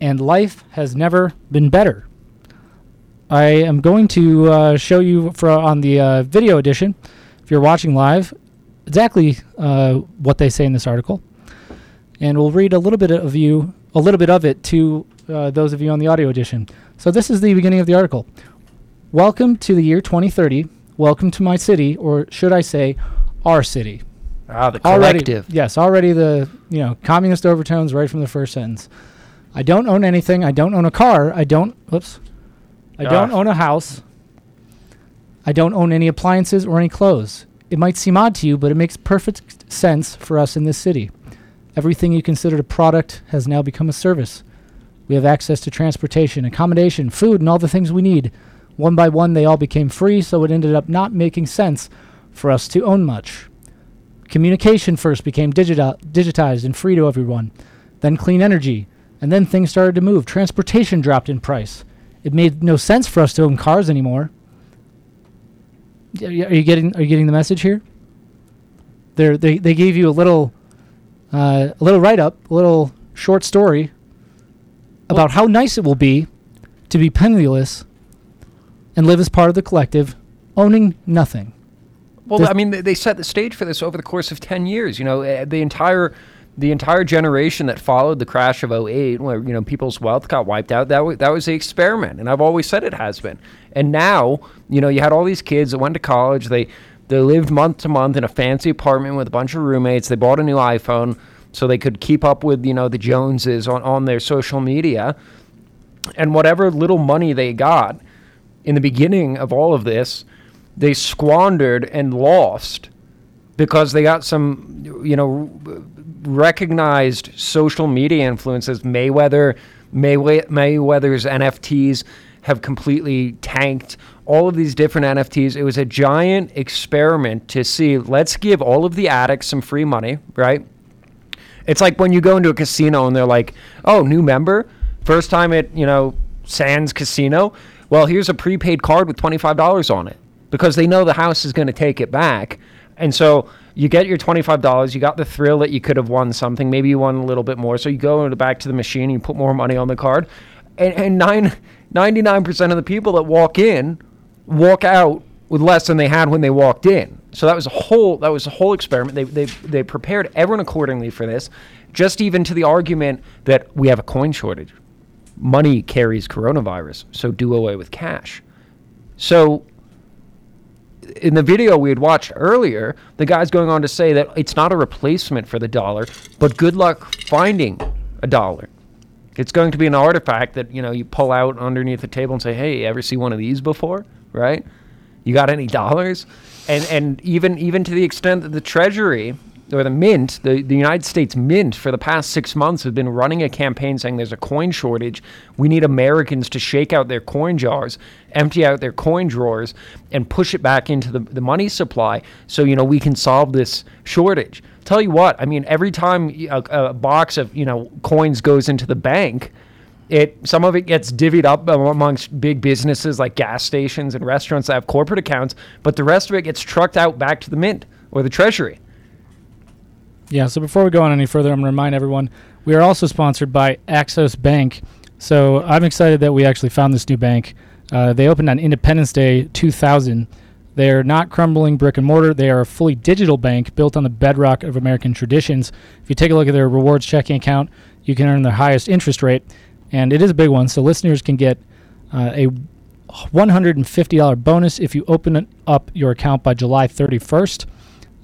and life has never been better. I am going to uh, show you for on the uh, video edition, if you're watching live, exactly uh, what they say in this article, and we'll read a little bit of you, a little bit of it to uh, those of you on the audio edition. So this is the beginning of the article. Welcome to the year 2030. Welcome to my city, or should I say, our city. Ah, the Already- collective. yes, already the you know communist overtones right from the first sentence. I don't own anything. I don't own a car. I don't. Whoops. I don't Ah. own a house. I don't own any appliances or any clothes. It might seem odd to you, but it makes perfect sense for us in this city. Everything you considered a product has now become a service. We have access to transportation, accommodation, food, and all the things we need. One by one, they all became free, so it ended up not making sense for us to own much. Communication first became digita- digitized and free to everyone, then clean energy, and then things started to move. Transportation dropped in price. It made no sense for us to own cars anymore. Are you getting Are you getting the message here? They're, they they gave you a little uh, a little write up, a little short story about how nice it will be to be penniless and live as part of the collective, owning nothing. Well, I mean, they, they set the stage for this over the course of ten years. You know, eh, the entire the entire generation that followed the crash of 08, where you know people's wealth got wiped out. That that was the experiment, and I've always said it has been. And now, you know, you had all these kids that went to college. They they lived month to month in a fancy apartment with a bunch of roommates. They bought a new iPhone so they could keep up with you know the Joneses on on their social media, and whatever little money they got in the beginning of all of this, they squandered and lost because they got some, you know, recognized social media influences. Mayweather, Maywe- Mayweather's NFTs have completely tanked. All of these different NFTs. It was a giant experiment to see. Let's give all of the addicts some free money, right? It's like when you go into a casino and they're like, "Oh, new member, first time at you know Sands Casino. Well, here's a prepaid card with twenty five dollars on it because they know the house is going to take it back, and so you get your twenty five dollars. You got the thrill that you could have won something. Maybe you won a little bit more. So you go back to the machine, and you put more money on the card, and, and nine. 99% of the people that walk in walk out with less than they had when they walked in. So that was a whole that was a whole experiment. They they they prepared everyone accordingly for this. Just even to the argument that we have a coin shortage. Money carries coronavirus, so do away with cash. So in the video we had watched earlier, the guy's going on to say that it's not a replacement for the dollar, but good luck finding a dollar. It's going to be an artifact that you know you pull out underneath the table and say, "Hey, ever see one of these before?" Right? You got any dollars? And and even even to the extent that the Treasury or the Mint, the, the United States Mint, for the past six months has been running a campaign saying there's a coin shortage. We need Americans to shake out their coin jars, empty out their coin drawers, and push it back into the, the money supply so you know we can solve this shortage. Tell you what, I mean, every time a box of you know coins goes into the bank, it some of it gets divvied up amongst big businesses like gas stations and restaurants that have corporate accounts, but the rest of it gets trucked out back to the mint or the treasury. Yeah, so before we go on any further, I'm going to remind everyone we are also sponsored by Axos Bank. So I'm excited that we actually found this new bank. Uh, they opened on Independence Day 2000. They are not crumbling brick and mortar. They are a fully digital bank built on the bedrock of American traditions. If you take a look at their rewards checking account, you can earn their highest interest rate, and it is a big one. So listeners can get uh, a $150 bonus if you open up your account by July 31st.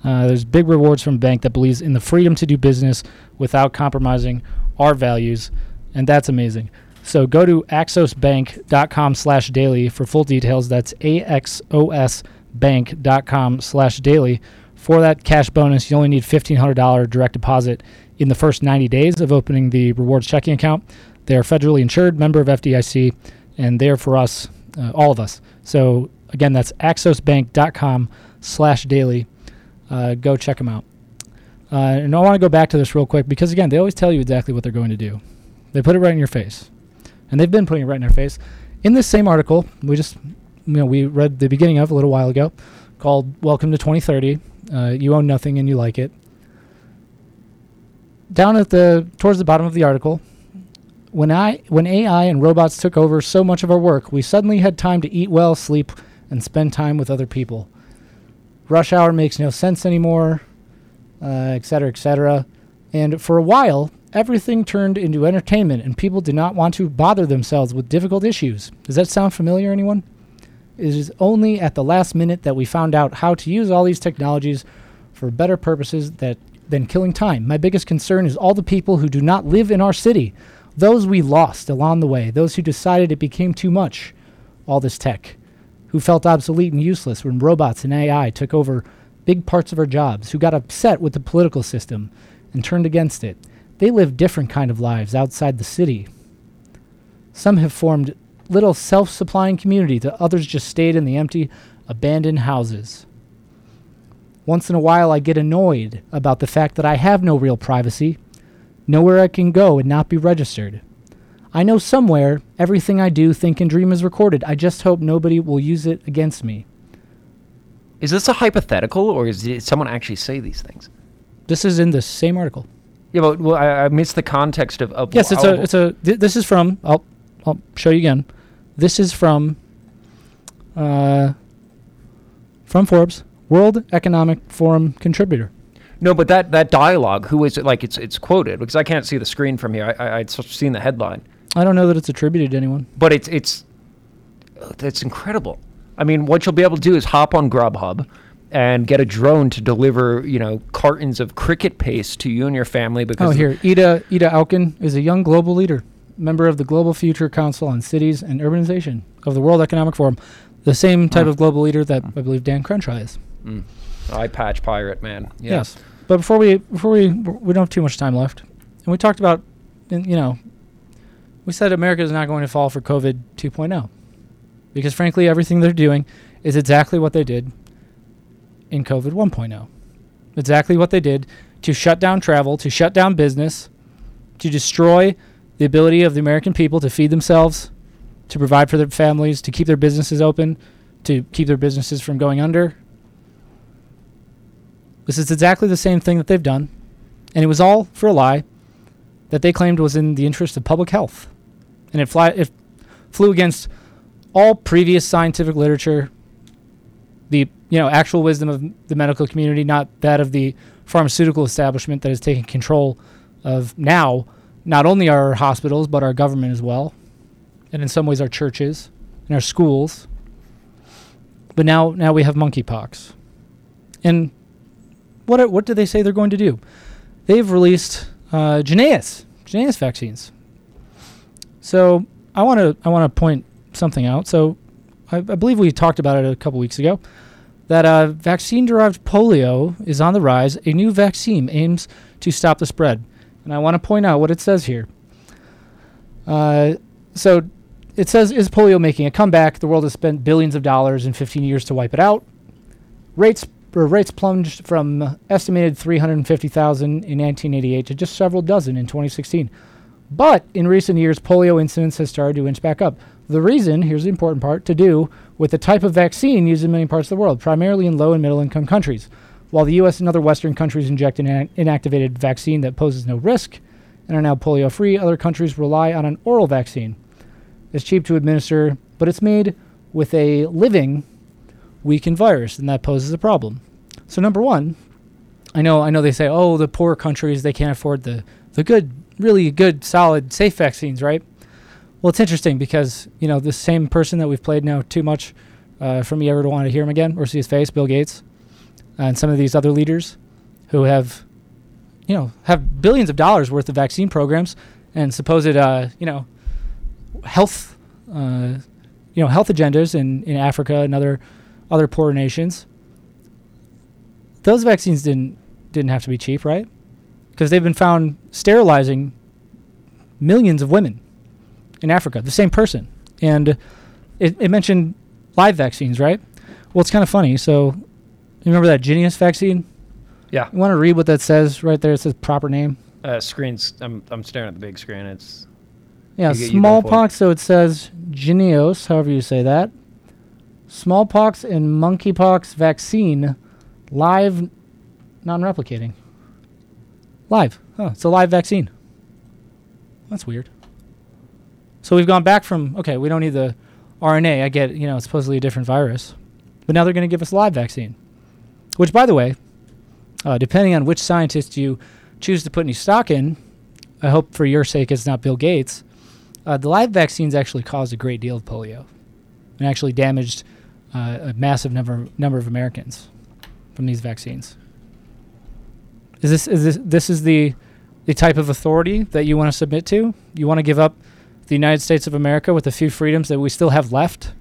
Uh, there's big rewards from a bank that believes in the freedom to do business without compromising our values, and that's amazing. So go to axosbank.com slash daily for full details. That's axosbank.com slash daily. For that cash bonus, you only need $1,500 direct deposit in the first 90 days of opening the rewards checking account. They are federally insured, member of FDIC, and they're for us, uh, all of us. So again, that's axosbank.com slash daily. Uh, go check them out. Uh, and I want to go back to this real quick because again, they always tell you exactly what they're going to do. They put it right in your face, and they've been putting it right in our face. In this same article, we just, you know, we read the beginning of a little while ago, called "Welcome to 2030." Uh, you own nothing and you like it. Down at the towards the bottom of the article, when I when AI and robots took over so much of our work, we suddenly had time to eat well, sleep, and spend time with other people. Rush hour makes no sense anymore, uh, et cetera, et cetera. And for a while, everything turned into entertainment, and people did not want to bother themselves with difficult issues. Does that sound familiar, anyone? It is only at the last minute that we found out how to use all these technologies for better purposes that than killing time. My biggest concern is all the people who do not live in our city, those we lost along the way, those who decided it became too much, all this tech, who felt obsolete and useless when robots and AI took over big parts of our jobs, who got upset with the political system and turned against it. They live different kind of lives outside the city. Some have formed little self-supplying communities, the others just stayed in the empty, abandoned houses. Once in a while, I get annoyed about the fact that I have no real privacy, nowhere I can go and not be registered. I know somewhere everything I do, think, and dream is recorded. I just hope nobody will use it against me. Is this a hypothetical, or is did someone actually say these things? This is in the same article. Yeah, but well, I, I missed the context of. of Yes, it's a it's a. Th- this is from. I'll I'll show you again. This is from. Uh. From Forbes, World Economic Forum contributor. No, but that that dialogue, who is it? Like it's it's quoted because I can't see the screen from here. I, I I'd seen the headline, I don't know that it's attributed to anyone. but it's it's it's incredible. I mean, what you'll be able to do is hop on Grubhub and get a drone to deliver, you know, cartons of cricket paste to you and your family because Oh, here, Ida Ida Auken is a young global leader, member of the Global Future Council on Cities and Urbanization of the World Economic Forum, the same type of global leader that I believe Dan Crenshaw is. Mm. eye patch pirate man. Yeah. Yes, but before we before we we don't have too much time left, and we talked about, you know, we said America is not going to fall for COVID 2.0, because frankly, everything they're doing is exactly what they did in COVID 1.0, exactly what they did to shut down travel, to shut down business, to destroy the ability of the American people to feed themselves, to provide for their families, to keep their businesses open, to keep their businesses from going under. This is exactly the same thing that they've done, and it was all for a lie that they claimed was in the interest of public health, and it, fly, it flew against all previous scientific literature, the you know actual wisdom of the medical community, not that of the pharmaceutical establishment that is taking control of now not only our hospitals but our government as well, and in some ways our churches and our schools. But now now we have monkeypox, and what are, what do they say they're going to do? They've released uh, Jynneos vaccines. So I want to I want to point something out. So I, I believe we talked about it a couple weeks ago that uh, vaccine-derived polio is on the rise. A new vaccine aims to stop the spread, and I want to point out what it says here. Uh, so it says, "Is polio making a comeback? The world has spent billions of dollars in 15 years to wipe it out. Rates rates plunged from estimated 350,000 in 1988 to just several dozen in 2016. But in recent years, polio incidence has started to inch back up. The reason, here's the important part, to do with the type of vaccine used in many parts of the world, primarily in low and middle income countries. While the U.S. and other Western countries inject an inactivated vaccine that poses no risk and are now polio free, other countries rely on an oral vaccine. It's cheap to administer, but it's made with a living weakened virus, and that poses a problem. So number one, I know I know they say, oh, the poor countries they can't afford the the good, really good, solid, safe vaccines, right? Well, it's interesting because you know the same person that we've played now too much uh, from you ever to want to hear him again or see his face, Bill Gates. and some of these other leaders who have, you know, have billions of dollars worth of vaccine programs and supposed, uh, you know, health, uh, you know, health agendas in, in Africa and other other poor nations. Those vaccines didn't didn't have to be cheap, right? Because they've been found sterilizing millions of women in Africa, the same person. And it, it mentioned live vaccines, right? Well, it's kind of funny. So, you remember that Jynneos vaccine? Yeah. You want to read what that says right there? It says proper name. Uh, screens. I'm I'm staring at the big screen. It's Yeah, you get- you go for it. smallpox. So it says Genios, however you say that. Smallpox and monkeypox vaccine, live, non-replicating. Live. Huh, it's a live vaccine. That's weird. So we've gone back from okay, we don't need the RNA. I get you know it's supposedly a different virus, but now they're going to give us a live vaccine, which by the way, uh, depending on which scientist you choose to put any stock in, I hope for your sake it's not Bill Gates. Uh, the live vaccines actually caused a great deal of polio, and actually damaged uh, a massive number number of Americans from these vaccines. Is this is this this is the the type of authority that you want to submit to? You want to give up the United States of America with the few freedoms that we still have left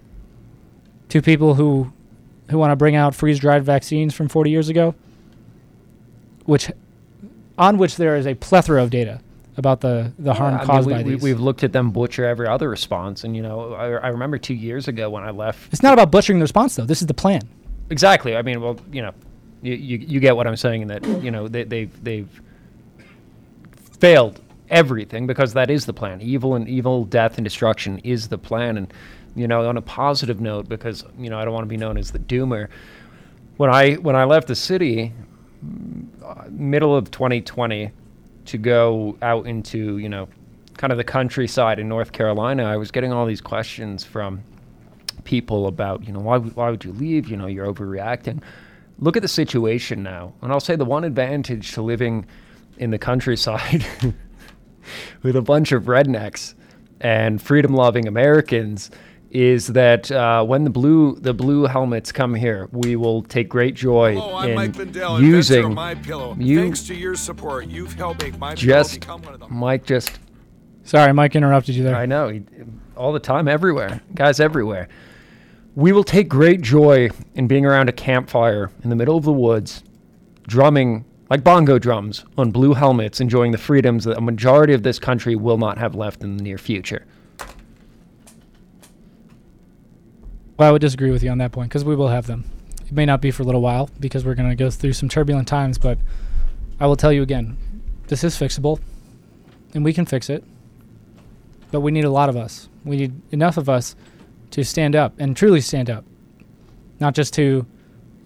to people who who want to bring out freeze dried vaccines from 40 years ago, which on which there is a plethora of data about the the harm I mean, caused we, by we, these. We've looked at them butcher every other response, and you know, I, I remember two years ago when I left. It's not about butchering the response though. This is the plan. Exactly. I mean, well, you know, you, you, you get what I'm saying in that you know they, they've they've failed everything because that is the plan. Evil and evil, death and destruction is the plan. And you know, on a positive note, because you know I don't want to be known as the doomer. When I when I left the city, uh, middle of 2020, to go out into you know, kind of the countryside in North Carolina, I was getting all these questions from people about, you know, why, why would you leave? You know, you're overreacting. Look at the situation now. And I'll say the one advantage to living in the countryside with a bunch of rednecks and freedom loving Americans is that uh, when the blue the blue helmets come here, we will take great joy Hello, I'm in Mike Lindell, inventor using of My Pillow. you Thanks to your support, you've helped make My Pillow just become one of the Mike just Sorry, Mike interrupted you there. I know. he- All the time, everywhere. Guys everywhere. We will take great joy in being around a campfire in the middle of the woods, drumming like bongo drums on blue helmets, enjoying the freedoms that a majority of this country will not have left in the near future. Well, I would disagree with you on that point because we will have them. It may not be for a little while because we're going to go through some turbulent times, but I will tell you again, this is fixable, and we can fix it. But we need a lot of us. We need enough of us to stand up and truly stand up, not just to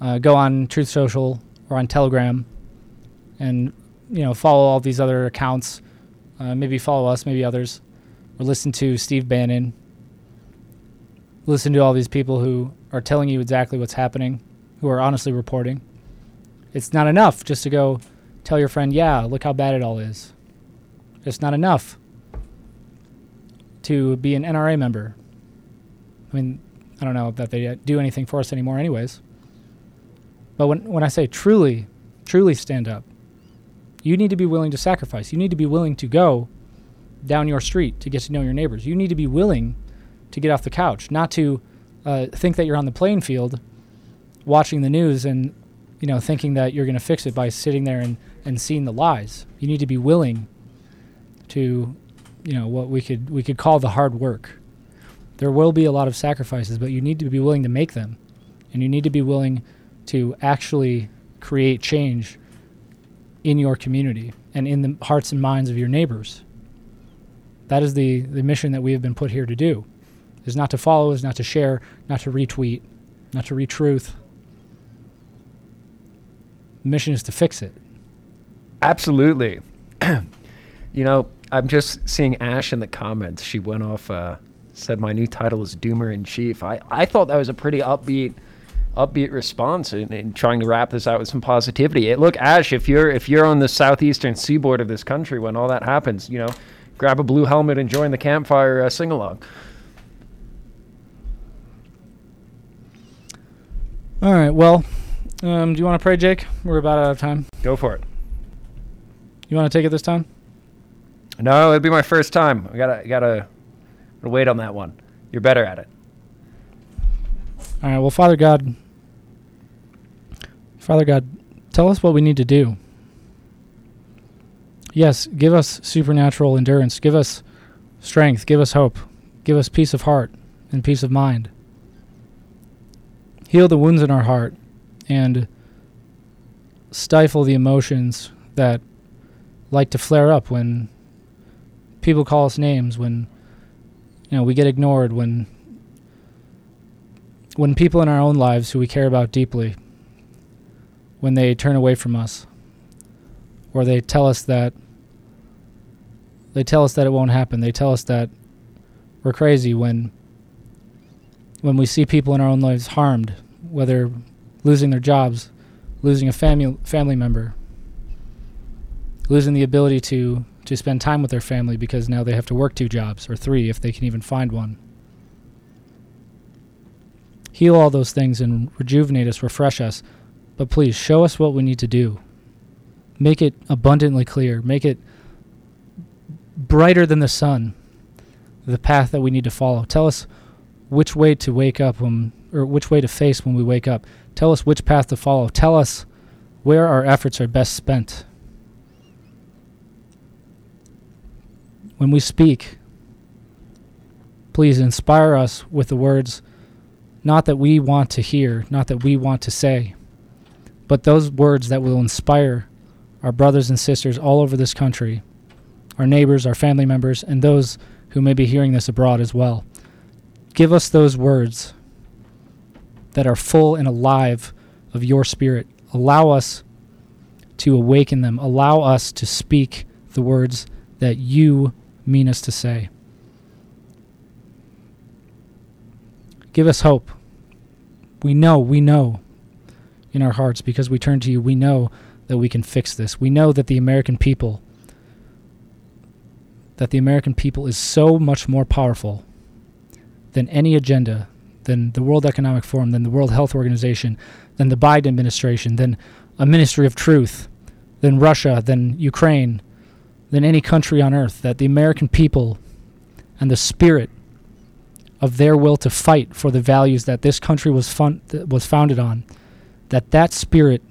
uh, go on Truth Social or on Telegram and you know follow all these other accounts. Uh, maybe follow us, maybe others, or listen to Steve Bannon listen to all these people who are telling you exactly what's happening, who are honestly reporting. It's not enough just to go tell your friend, yeah, look how bad it all is. It's not enough to be an NRA member. I mean, I don't know that they do anything for us anymore, anyways. But when, when I say truly, truly stand up, you need to be willing to sacrifice. You need to be willing to go down your street to get to know your neighbors. You need to be willing to get off the couch, not to uh, think that you're on the playing field watching the news and you know thinking that you're going to fix it by sitting there and, and seeing the lies. You need to be willing to you know what we could we could call the hard work. There will be a lot of sacrifices, but you need to be willing to make them. And you need to be willing to actually create change in your community and in the hearts and minds of your neighbors. That is the, the mission that we have been put here to do. Is not to follow, is not to share, not to retweet, not to retruth. The mission is to fix it. Absolutely. you know, I'm just seeing Ash in the comments. She went off, uh, said my new title is Doomer in Chief. I, I thought that was a pretty upbeat, upbeat response in, in trying to wrap this out with some positivity. It, look, Ash, if you're if you're on the southeastern seaboard of this country when all that happens, you know, grab a blue helmet and join the campfire uh, sing along. All right. Well, Um, do you want to pray, Jake? We're about out of time. Go for it. You want to take it this time? No, it'd be my first time. I gotta, gotta, gotta wait on that one. You're better at it. All right. Well, Father God, Father God, tell us what we need to do. Yes, give us supernatural endurance. Give us strength. Give us hope. Give us peace of heart and peace of mind. Heal the wounds in our heart and stifle the emotions that like to flare up when people call us names, when you know we get ignored, when when people in our own lives who we care about deeply when they turn away from us or they tell us that they tell us that it won't happen. They tell us that we're crazy when when we see people in our own lives harmed, whether losing their jobs, losing a family family member, losing the ability to to spend time with their family because now they have to work two jobs or three if they can even find one. Heal all those things and rejuvenate us, refresh us, but please show us what we need to do. Make it abundantly clear. Make it brighter than the sun, the path that we need to follow. Tell us which way to wake up when, or which way to face when we wake up. Tell us which path to follow. Tell us where our efforts are best spent. When we speak, please inspire us with the words not that we want to hear, not that we want to say, but those words that will inspire our brothers and sisters all over this country, our neighbors, our family members, and those who may be hearing this abroad as well. Give us those words that are full and alive of your spirit. Allow us to awaken them. Allow us to speak the words that you mean us to say. Give us hope. We know, we know in our hearts because we turn to you. We know that we can fix this. We know that the American people that the American people is so much more powerful than any agenda, than the World Economic Forum, than the World Health Organization, than the Biden administration, than a Ministry of Truth, than Russia, than Ukraine, than any country on earth, that the American people and the spirit of their will to fight for the values that this country was fun- was founded on, that that spirit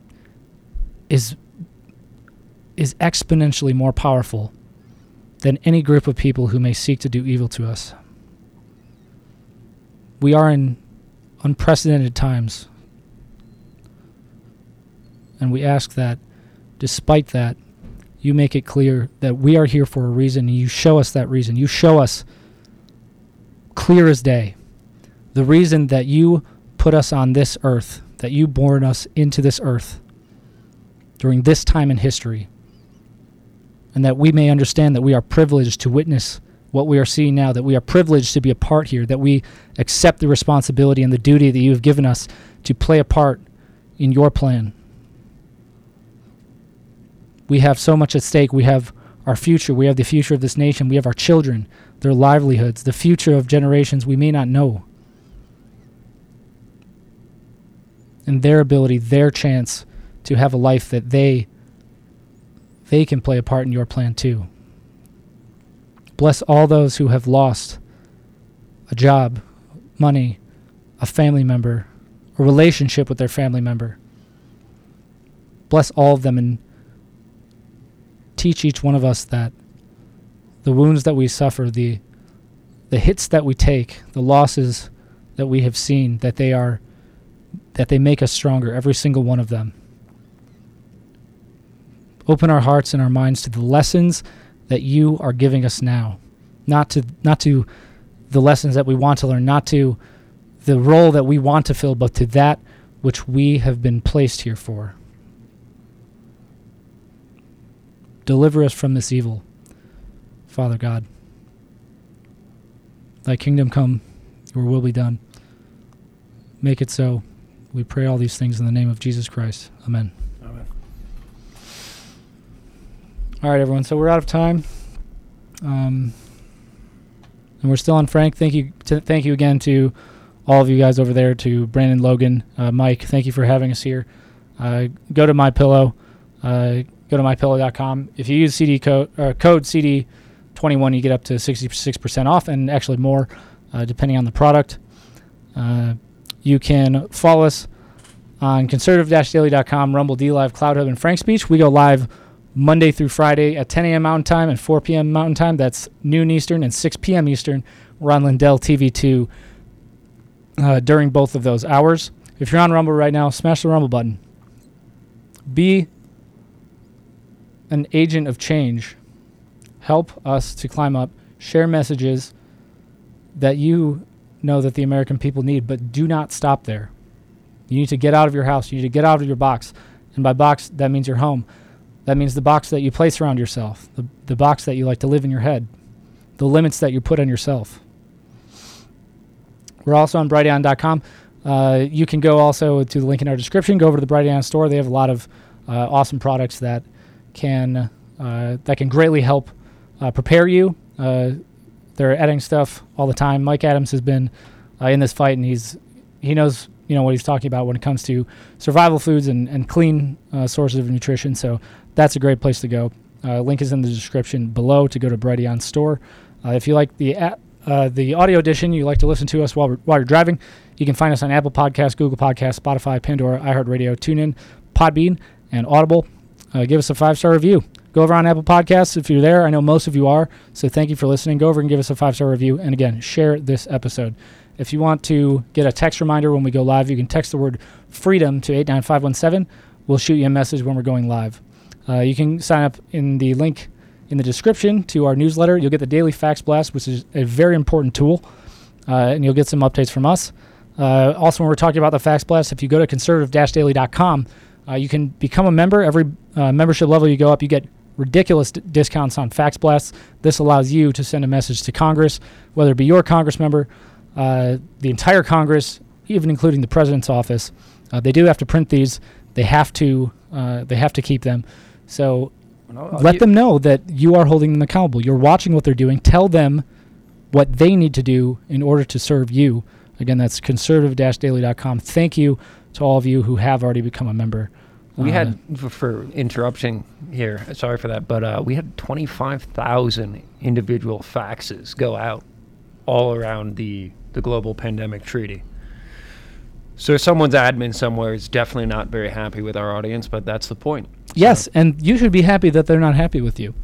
is is exponentially more powerful than any group of people who may seek to do evil to us. We are in unprecedented times. And we ask that, despite that, you make it clear that we are here for a reason, and you show us that reason. You show us clear as day the reason that you put us on this earth, that you born us into this earth during this time in history and that we may understand that we are privileged to witness what we are seeing now, that we are privileged to be a part here, that we accept the responsibility and the duty that you have given us to play a part in your plan. We have so much at stake. We have our future. We have the future of this nation. We have our children, their livelihoods, the future of generations we may not know. And their ability, their chance to have a life that they they can play a part in your plan too. Bless all those who have lost a job, money, a family member, a relationship with their family member. Bless all of them and teach each one of us that the wounds that we suffer, the the hits that we take, the losses that we have seen, that they are that they make us stronger, every single one of them. Open our hearts and our minds to the lessons that you are giving us now. Not to not to the lessons that we want to learn not to the role that we want to fill but to that which we have been placed here for deliver us from this evil father god thy kingdom come your will be done make it so we pray all these things in the name of jesus christ amen Amen. All right, everyone. So we're out of time. Um, and we're still on Frank. Thank you. To, thank you again to all of you guys over there. To Brandon, Logan, uh, Mike. Thank you for having us here. uh, go to my pillow. Uh, go to mypillow.com. If you use CD code or code CD21, you get up to 66% off and actually more, uh, depending on the product. Uh, you can follow us on conservative-daily.com, Rumble, D Live, Cloud Hub, and Frank Speech. We go live Monday through Friday at 10 a.m. Mountain Time and 4 p.m. Mountain Time. That's noon Eastern and 6 p.m. Eastern. We're on Lindell TV2 uh, during both of those hours. If you're on Rumble right now, smash the Rumble button. Be an agent of change. Help us to climb up. Share messages that you know that the American people need, but do not stop there. You need to get out of your house. You need to get out of your box. And by box, that means your home. That means the box that you place around yourself, the, the box that you like to live in your head, the limits that you put on yourself. We're also on brighteon.com. Uh, you can go also to the link in our description. Go over to the Brighteon store. They have a lot of uh, awesome products that can uh, that can greatly help uh, prepare you. Uh, they're adding stuff all the time. Mike Adams has been uh, in this fight, and he's he knows you know what he's talking about when it comes to survival foods and, and clean sources of nutrition. So that's a great place to go. link is in the description below to go to Brighteon store. if you like the app, uh, the audio edition, you like to listen to us while, while you're driving, you can find us on Apple Podcasts, Google Podcasts, Spotify, Pandora, iHeartRadio, TuneIn, Podbean, and Audible. Uh, give us a five star review. Go over on Apple Podcasts if you're there. I know most of you are, so thank you for listening. Go over and give us a five star review. And again, share this episode. If you want to get a text reminder when we go live, you can text the word freedom to 89517. We'll shoot you a message when we're going live. Uh, you can sign up in the link in the description to our newsletter. You'll get the daily fax blast, which is a very important tool, uh, and you'll get some updates from us. Uh, also, when we're talking about the fax blast, if you go to conservative-daily.com, uh, you can become a member. Every uh, membership level you go up, you get ridiculous d- discounts on fax blasts. This allows you to send a message to Congress, whether it be your Congress member, uh, the entire Congress, even including the president's office. Uh, they do have to print these. They have to. they have to keep them. So let them know that you are holding them accountable. You're watching what they're doing. Tell them what they need to do in order to serve you. Again, that's conservative-daily.com. Thank you to all of you who have already become a member. We Uh, had, for, for interrupting here, sorry for that, but uh, we had 25,000 individual faxes go out all around the, the global pandemic treaty. So someone's admin somewhere is definitely not very happy with our audience, but that's the point. Yes, and you should be happy that they're not happy with you,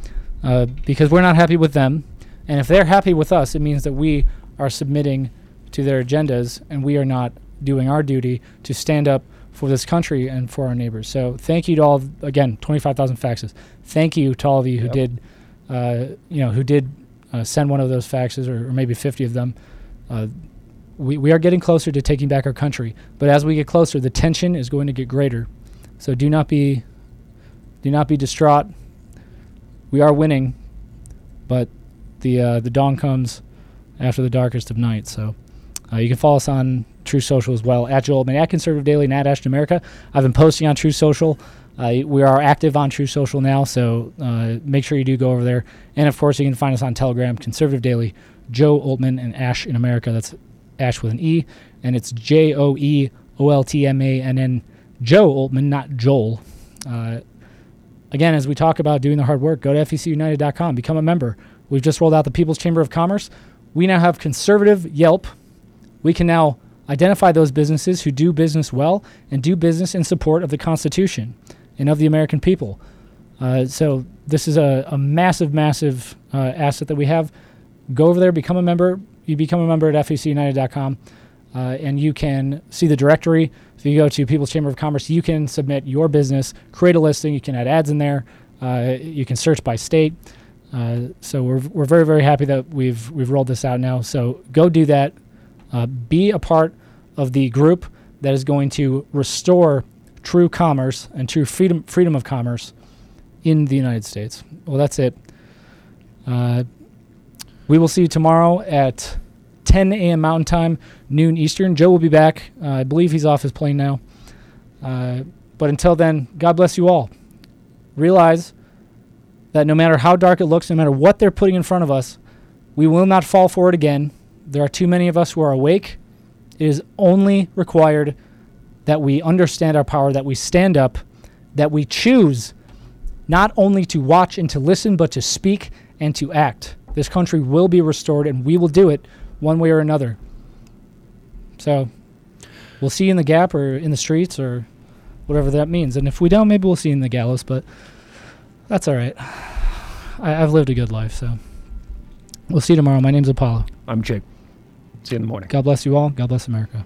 uh, because we're not happy with them, and if they're happy with us, it means that we are submitting to their agendas, and we are not doing our duty to stand up for this country and for our neighbors. So thank you to all. Of, again, twenty-five thousand faxes. Thank you to all of you who Yep. did, uh, you know, who did uh, send one of those faxes, or, or maybe fifty of them. Uh, we, we are getting closer to taking back our country, but as we get closer, the tension is going to get greater. So do not be do not be distraught. We are winning, but the uh, the dawn comes after the darkest of night. So uh, you can follow us on Truth Social as well at Joel at Conservative Daily, and at Ashe in America. I've been posting on Truth Social. Uh, we are active on Truth Social now, so uh, make sure you do go over there. And of course, you can find us on Telegram, Conservative Daily, Joe Oltmann, and Ashe in America. That's Ash with an E, and it's J O E O L T M A N N. Joe Oltmann, not Joel. Uh, again, as we talk about doing the hard work, go to fecunited.com, become a member. We've just rolled out the People's Chamber of Commerce. We now have conservative Yelp. We can now identify those businesses who do business well and do business in support of the Constitution and of the American people. Uh, so this is a, a massive, massive uh, asset that we have. Go over there, become a member. You become a member at fecunited.com, uh, and you can see the directory. If you go to People's Chamber of Commerce, you can submit your business, create a listing. You can add ads in there. Uh, you can search by state. Uh, so we're, we're very very happy that we've we've rolled this out now. So go do that. Uh, be a part of the group that is going to restore true commerce and true freedom freedom of commerce in the United States. Well, that's it. Uh, we will see you tomorrow at 10 a.m. Mountain Time, noon Eastern. Joe will be back. Uh, I believe he's off his plane now. Uh, but until then, God bless you all. Realize that no matter how dark it looks, no matter what they're putting in front of us, we will not fall for it again. There are too many of us who are awake. It is only required that we understand our power, that we stand up, that we choose not only to watch and to listen, but to speak and to act. This country will be restored, and we will do it one way or another. So we'll see you in the gap or in the streets or whatever that means. And if we don't, maybe we'll see you in the gallows, but that's all right. I, I've lived a good life, so we'll see you tomorrow. My name's Apollo. I'm Jake. See you in the morning. God bless you all. God bless America.